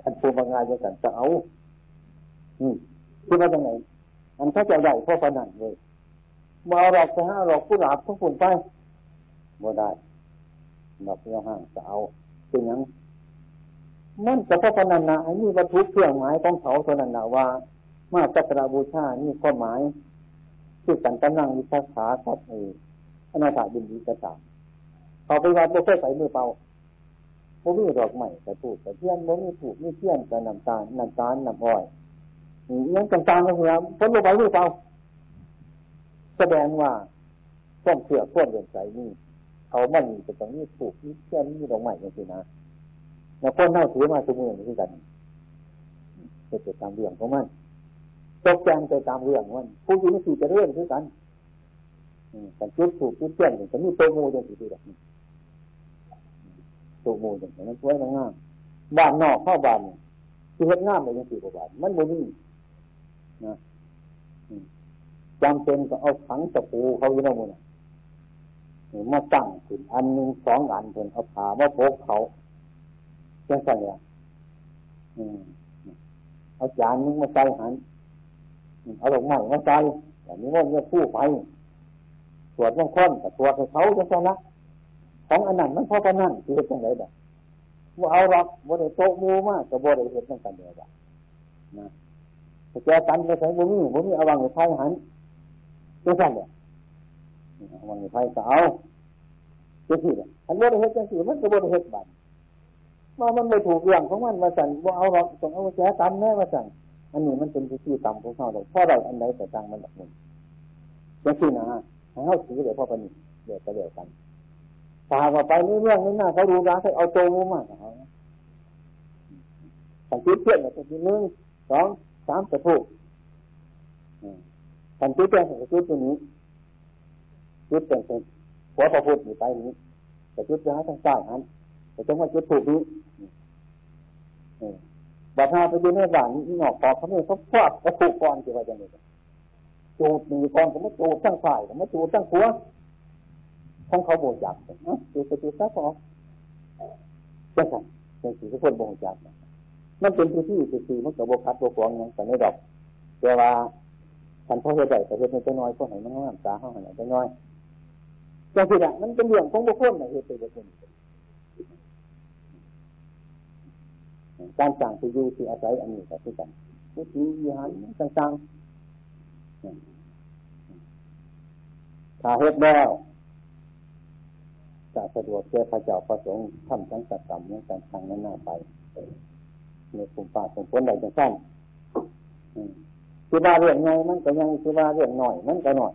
ท่านพูดว่าง่ายจะกันจะเอา อืมคิดว่าจังไหนอันถ้าจะใหญ่พ่อปนันเลยมาเอาดอกจะห้าดอกผู้หลาบทุกคนไปบ่ได้ดอกเลี้ยห่างจะเอา เป็นยังนั่นจะพ่อปนันนะอันนี้วัตถุเครื่องหมายของเขาเท่านั้นนะว่ามาสักการบูชานี่ข้อหมายที่สันตนังวิชาขาครับเอออนาถาบินดีกระตาเขาไปวัดโบเฟ่ใส่มือเปล่าโบมีดอกใหม่แต่ถูกแต่เทียนโบมีถูกมีเทียนแต่น้ำตาลน้ำตาลน้ำอ้อยนี่ยังต่างๆก็คือพ้นโบไปมือเปล่าแสดงว่าต้นเสือพ้นเดินใส่นี่ เขามันมีแต่ตรงนี้ถูกมีเทียนมีดอกใหม่อย่างนี้นะแล้วคนเน่าถือมาทุกมือเหมือกันจะเกิดตามเรื่องของมันตกแจงไปตามเรื่องมันผู้หญิงสี่จะเรื่องคือกันกันจุดถูกจุดเตี้ยนจะมีตัวมูอย่างที่ดีแบบนี้ตัวมูอย่างนั้นสวยงามบ้านนอกเข้าบ้านที่เห็นงามเลยยังสี่กว่าบาทมันโมนี่นะจำเป็นก็เอาขังตะปูเขาอยู่ในมือ มาตั้งขึ้นอันหนึ่งสองอันเพิ่นเอาผามาโพกเขาจังสั่นเลยเอาจานนึงมาใส่หันเอาดอกไม้มาใจแบบนี้ว่าเนี่ยผู้ไปตรวจยังค้นแต่ตรวจให้เขาจะชนะของอันนั้นมันพอกันนั่นคือเป็นไรแบบว่าเอาหรอกบ่ได้โตมูมากกับบ่ได้เห็นตั้งแต่เดียวแบบนะแต่แกกันไปใส่บ่มีบ่มีเอาวางในไพ่หันจะสั่นเนี่ย วางในไพ่ก็เอาจะสิเนี่ยอันบ่ได้เห็นจังสิมันก็บ่ได้เห็นบัตรว่ามันไม่ถูกเรื่องของมันมาสั่นบ่เอาหรอกต้องเอาแกกันแน่มาสั่นอันนี้มันเป็นวิธีต่ำของเขาเลยพราะเราอันใดแต่ต่างมันแบบนี้ยังที่นะให้เขาถือเดี๋ยวพ่อปนิเดี๋ยวจะเดี๋ยวกันตาว่าไปเรื่องนี้นะเขาดูร้าให้เอาโจมูมากเขาสังเกตเพื่อนเนี่ยทีหนึ่งสองสามจะถูกสังเกตเพื่อนสังเกตตัวนี้ จุดเป็นเป็นหัวพระพุทธอยู่ไปนี้แต่จุดร้ายทั้งใต้หันแต่จังว่าจุดถูกนี้บัดหาไปดูในบ้านนี่หนอกปอกเขาไม่ยเขาควักกระถูกก่อนที่ว่าจะนี่จูดดีก่อนก็ไม่จูดตั้งฝ่ายก็ไม่จูดตั้งหัวของเขาโบจับนะจูดไปจูดตั้งพอจะสั่งเป็นสิ่งที่คนโบจับมันเป็นพื้นที่สิ่งมันกับโบคัดโบกวงยังแต่ไม่ดอกแต่ว่าฉันพ่อเหตุใดแต่เหตุไม่น้อยก็ให้มันงามตาเขาให้ไม่น้อย จังสิละมันเป็นเรื่องของบุคคลในเหตุเป็นบุคคลการสั่งที่อยู่ที่อาศัยอันนี้ก็คือกันวิธีวิหารต่างๆถ้าเฮ็ดแล้วจะสะดวกแก่พระเจ้าประสงค์ทำทั้งสักกรรมนั้นการทางนั้นหน้าไปในกลุ่มป่าสมผลใดจังสั้นคือว่าเรื่องไงมันก็ยังคือว่าเรื่องหน่อยมันก็หน่อย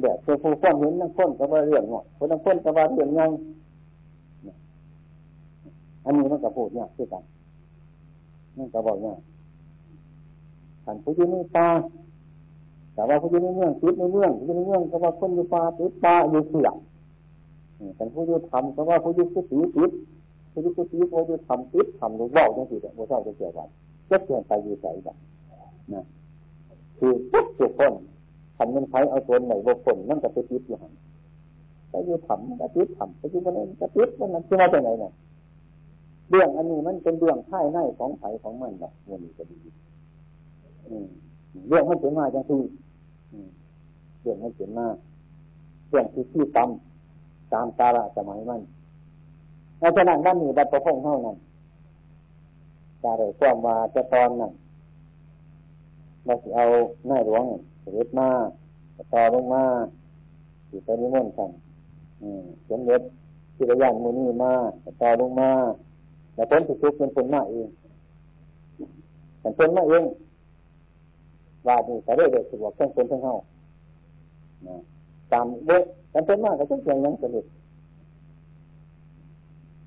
เดี๋ยวคือผู้คนเห็นนั่งคนก็ว่าเรื่องหน่อคนนั่งคนก็ว่าเรื่องไงอันนี้มันก็พูดเนี่ยคือกันมันก็บบอกเนี่ยขันผู้ที่นี่าแต่ว่าผู้ที่นี่เมืองติดในเมืองผู้ที่นี่เมืองก็ว่าคนอยู่ป่าติดป่าอยู่เสือมแต่ผู้ที่ทำก็ว่าผู้ที่กุฏิติดผู้ที่กุฏิผู้ที่ทำติดทำหรือบอกจังสิเนี่ยโมเศร้าจะเกี่ยวกันก็เกี่ยวไปอยู่ใส่แบบนะคือทุกทุกคน ทำเงินใช้เอาตัวนไหนบุคคลนั่นก็ไปติดอยู่หันไปยู่ทำก็ติดทำไปอยู่คนนั้นก็ติดมันนั่นคือว่าจะไหนเนี่ยเรื่องอันนี้มันเป็นเรื่องภายในของไผ่ของมันแบบวันนี้ก็ดีเรื่องมันเป็นมาจังที่เรื่องมันเป็นมาเรื่องที่ที่ตำตามกาละสมัยมันเพราะฉะนั้นด้านนี้ดัดประพงเท่านั้นจะได้ความว่าจะตอนนั้นเราจะเอาหน้าหลวง เสด็จมาต่อลงมาอยู่ตอนนี้ม่นกันเขียนเล็บที่ระยานมูนี่มาต่อลงมาแต่ผลที่ทุกเป็นผลมาเองเป็นผลมาเองว่านี่แต่ได้เด็กสะดวกทั้งคนทั้งเฮาตามเด็กเป็นมากก็ต้องเพียงยังสนิท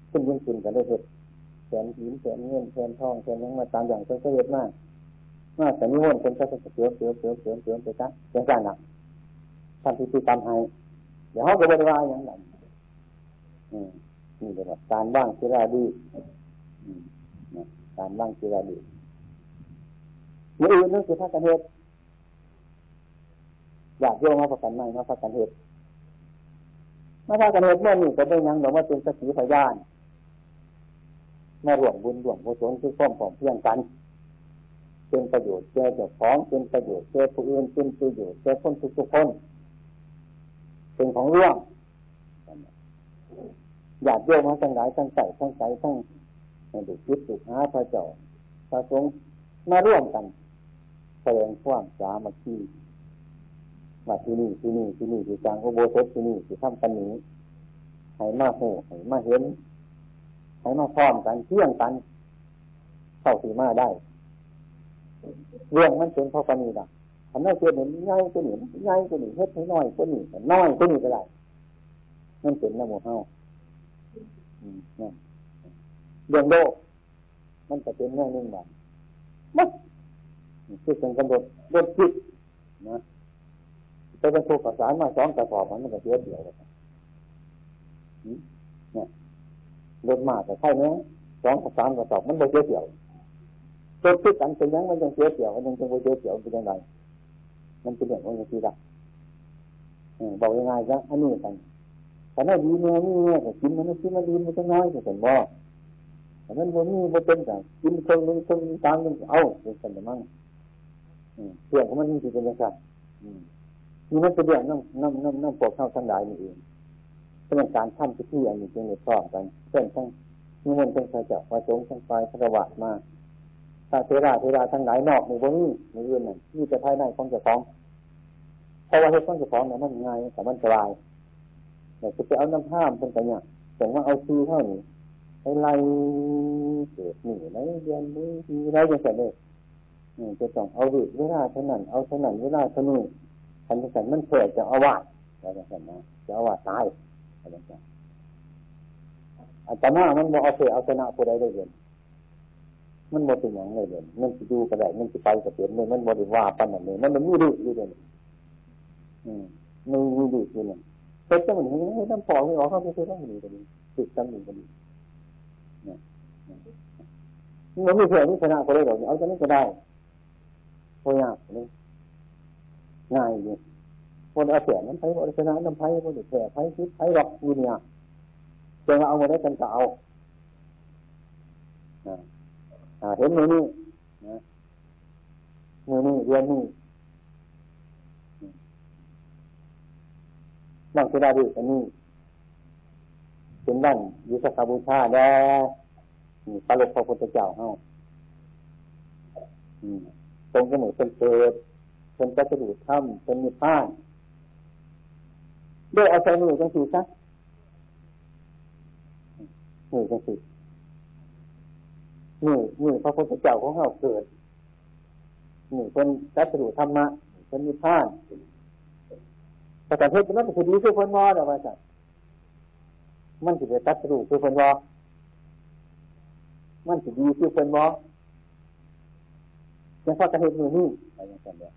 ขึ้นยิ่งขึ้นกันได้เหตุแสนหินแสนเงินแสนทองแสนยังมาตามอย่างเป็นเหตุมาก มาแต่นิมนต์เป็นก็จะเสียวเสียวเสียวเสียวเสียวไปซะเสียงการหนักทำพิธีกรรมให้เดี๋ยวเขาก็บริวารอย่างนั้นนี่เป็นแบบการบ้างศิลาดีการบ้างศิลาดีอย่อื่นนั่นคือพระกันเหตุอยากโยมมาประกันไม่มาประกันเหตุมาพระกันเหตุเมื่อนี่ก็ไม่ยังหรอกว่าเป็นสกขีพยานมารวมบุญรวมกุศลคือความผอมเพียงกัน เป็นประโยชน์แก่เจ้าของเป็นประโยชน์แก่ผู้อื่นเป็นประโยชน์แก่คนทุกคนเป็นของร่วงอยากโยกมาทั้งหลายทั้งใส่ทั้งใส่ทั้งดุคิดดุหาพระเจ้าพระสงฆ์มาร่วมกันแสดงความสามัคคีมาที่นี่ที่นี่ที่นี่ที่กลางอุโบสถที่นี่ที่ทำกันนี้ให้มาหูให้มาเห็นให้มาพร้อมกันเที่ยงกันเข้าสีมาได้ เรื่องมันเป็นเพราะปณีดักอันนั้นเกิดเห็นง่ายตัวนี้ง่ายตัวนี้เฮ็ดให้น้อยตัวนี้น้อยตัวนี้ก็ได้มันเป็นน้ำมูเฮาเรื่องโลกมันจะเป็นแง่นึ่งแบบมัดคือเป็นกำหนดรถจิตนะไปเป็นถูกประสามาสองกระสอบมันก็เสียเดียวเลยเนี่ยรถมาแต่ใช่ไหมสองกระสามกระสอบมันไม่เสียเดียว ตัวคิดกันเป็นยังมันยังเสียเสียวมันยังจะไปเสียเสียวเป็นยังไงมันเป็นอย่างว่าอย่างที่ละบอกยังไงซะอันนี้กันแต่ถ้าดีเนื้อนี่เนี่ยกินมันไม่กินมันดีมันจะน้อยแต่เป็นบ่แต่นั้นวันนี้มันเป็นแต่กินคนหนึ่งคนตามหนึ่งเอาเป็นสันมั่งเสื่องของมันนี่คือเป็นยังไงนี่มันเป็นเรื่องน้ำน้ำน้ำน้ำปวกเข้าทั้งหลายนี่เองเป็นการทำพิธีอันนี้เป็นในข้อกันเช่นทั้งนิมนต์ทั้งพระเจ้าพระสงฆ์ทั้งฝ่ายพระวัตมา ถ้าเทราเทราทั้งหลายนอกในพวกนี้ในอื่นนั่นนี่จะภายในของเจ้าของเพราะว่าเหตุของเจ้าของเนี่ยมันง่ายแต่มันสบายแต่จะไปเอาน้ำห้ามเป็นไปเนี่ยแต่ว่าเอาซีเท่านี้ไปไล่เกิดหนีในเดือนนี้ทีไรจะเสร็จเลยจะต้องเอาเวลาเท่านั้นเอาเท่านั้นเวลาเท่านี้ทันจะเสร็จมันเผยจะเอาวาดอะไรจะเสร็จนะจะเอาวาดตายอะไรจะอาจารย์มันบอกเอาเผยเอาชนะผู้ใดได้เห็น มันหมเป็นอย่างไรเลยมันจะดูก็ได้มันจะไปก็เปลี่ยนเลยมันบริว่าปันนั่นเลยมันมันมีดีอยู่เลยอืมมีมีดีอยู่เลยแต่จะเหมือนให้น้ำพอไม่ออกเขาไม่เคยต้องมีกันดีติดตั้งมีกันดีเนี่ยมันไม่เพื่อที่ชนะก็ได้หรอกเอาจะนี่ก็ได้พยายามนี่ง่ายอยู่คนเอาเสียน้ำไผ่คนชนะน้ำไผ่คนแผ่ไผ่คิดไผ่หลอกอยู่เนี่ยจะมาเอามาได้กันก็เอา เห็นมือนี่นะมือนี่เรียนนี่นั่งสุดาดีอันนี้เป็นด้านยุทธบูชาแด่ปลุกพระพุทธเจ้าเฮาตรงก็เหมือนเป็นเกิดเป็นกระดูกถ้ำเป็นมีผ้าด้วยอาใจมือจังสีซะนี่จังสิ นี่นี่พระพุทธเจ้าของเราเกิดนี่เป็นรัตถุธรรมะเป็นนิพพานแต่การเทศมันคือดีคือคนวอเดี๋ยวว่าจัดมันถือเป็นรัตถุคือคนวอมันถือดีคือคนวอยังพอการเทศมือนี่อะไรอย่างเงี้ย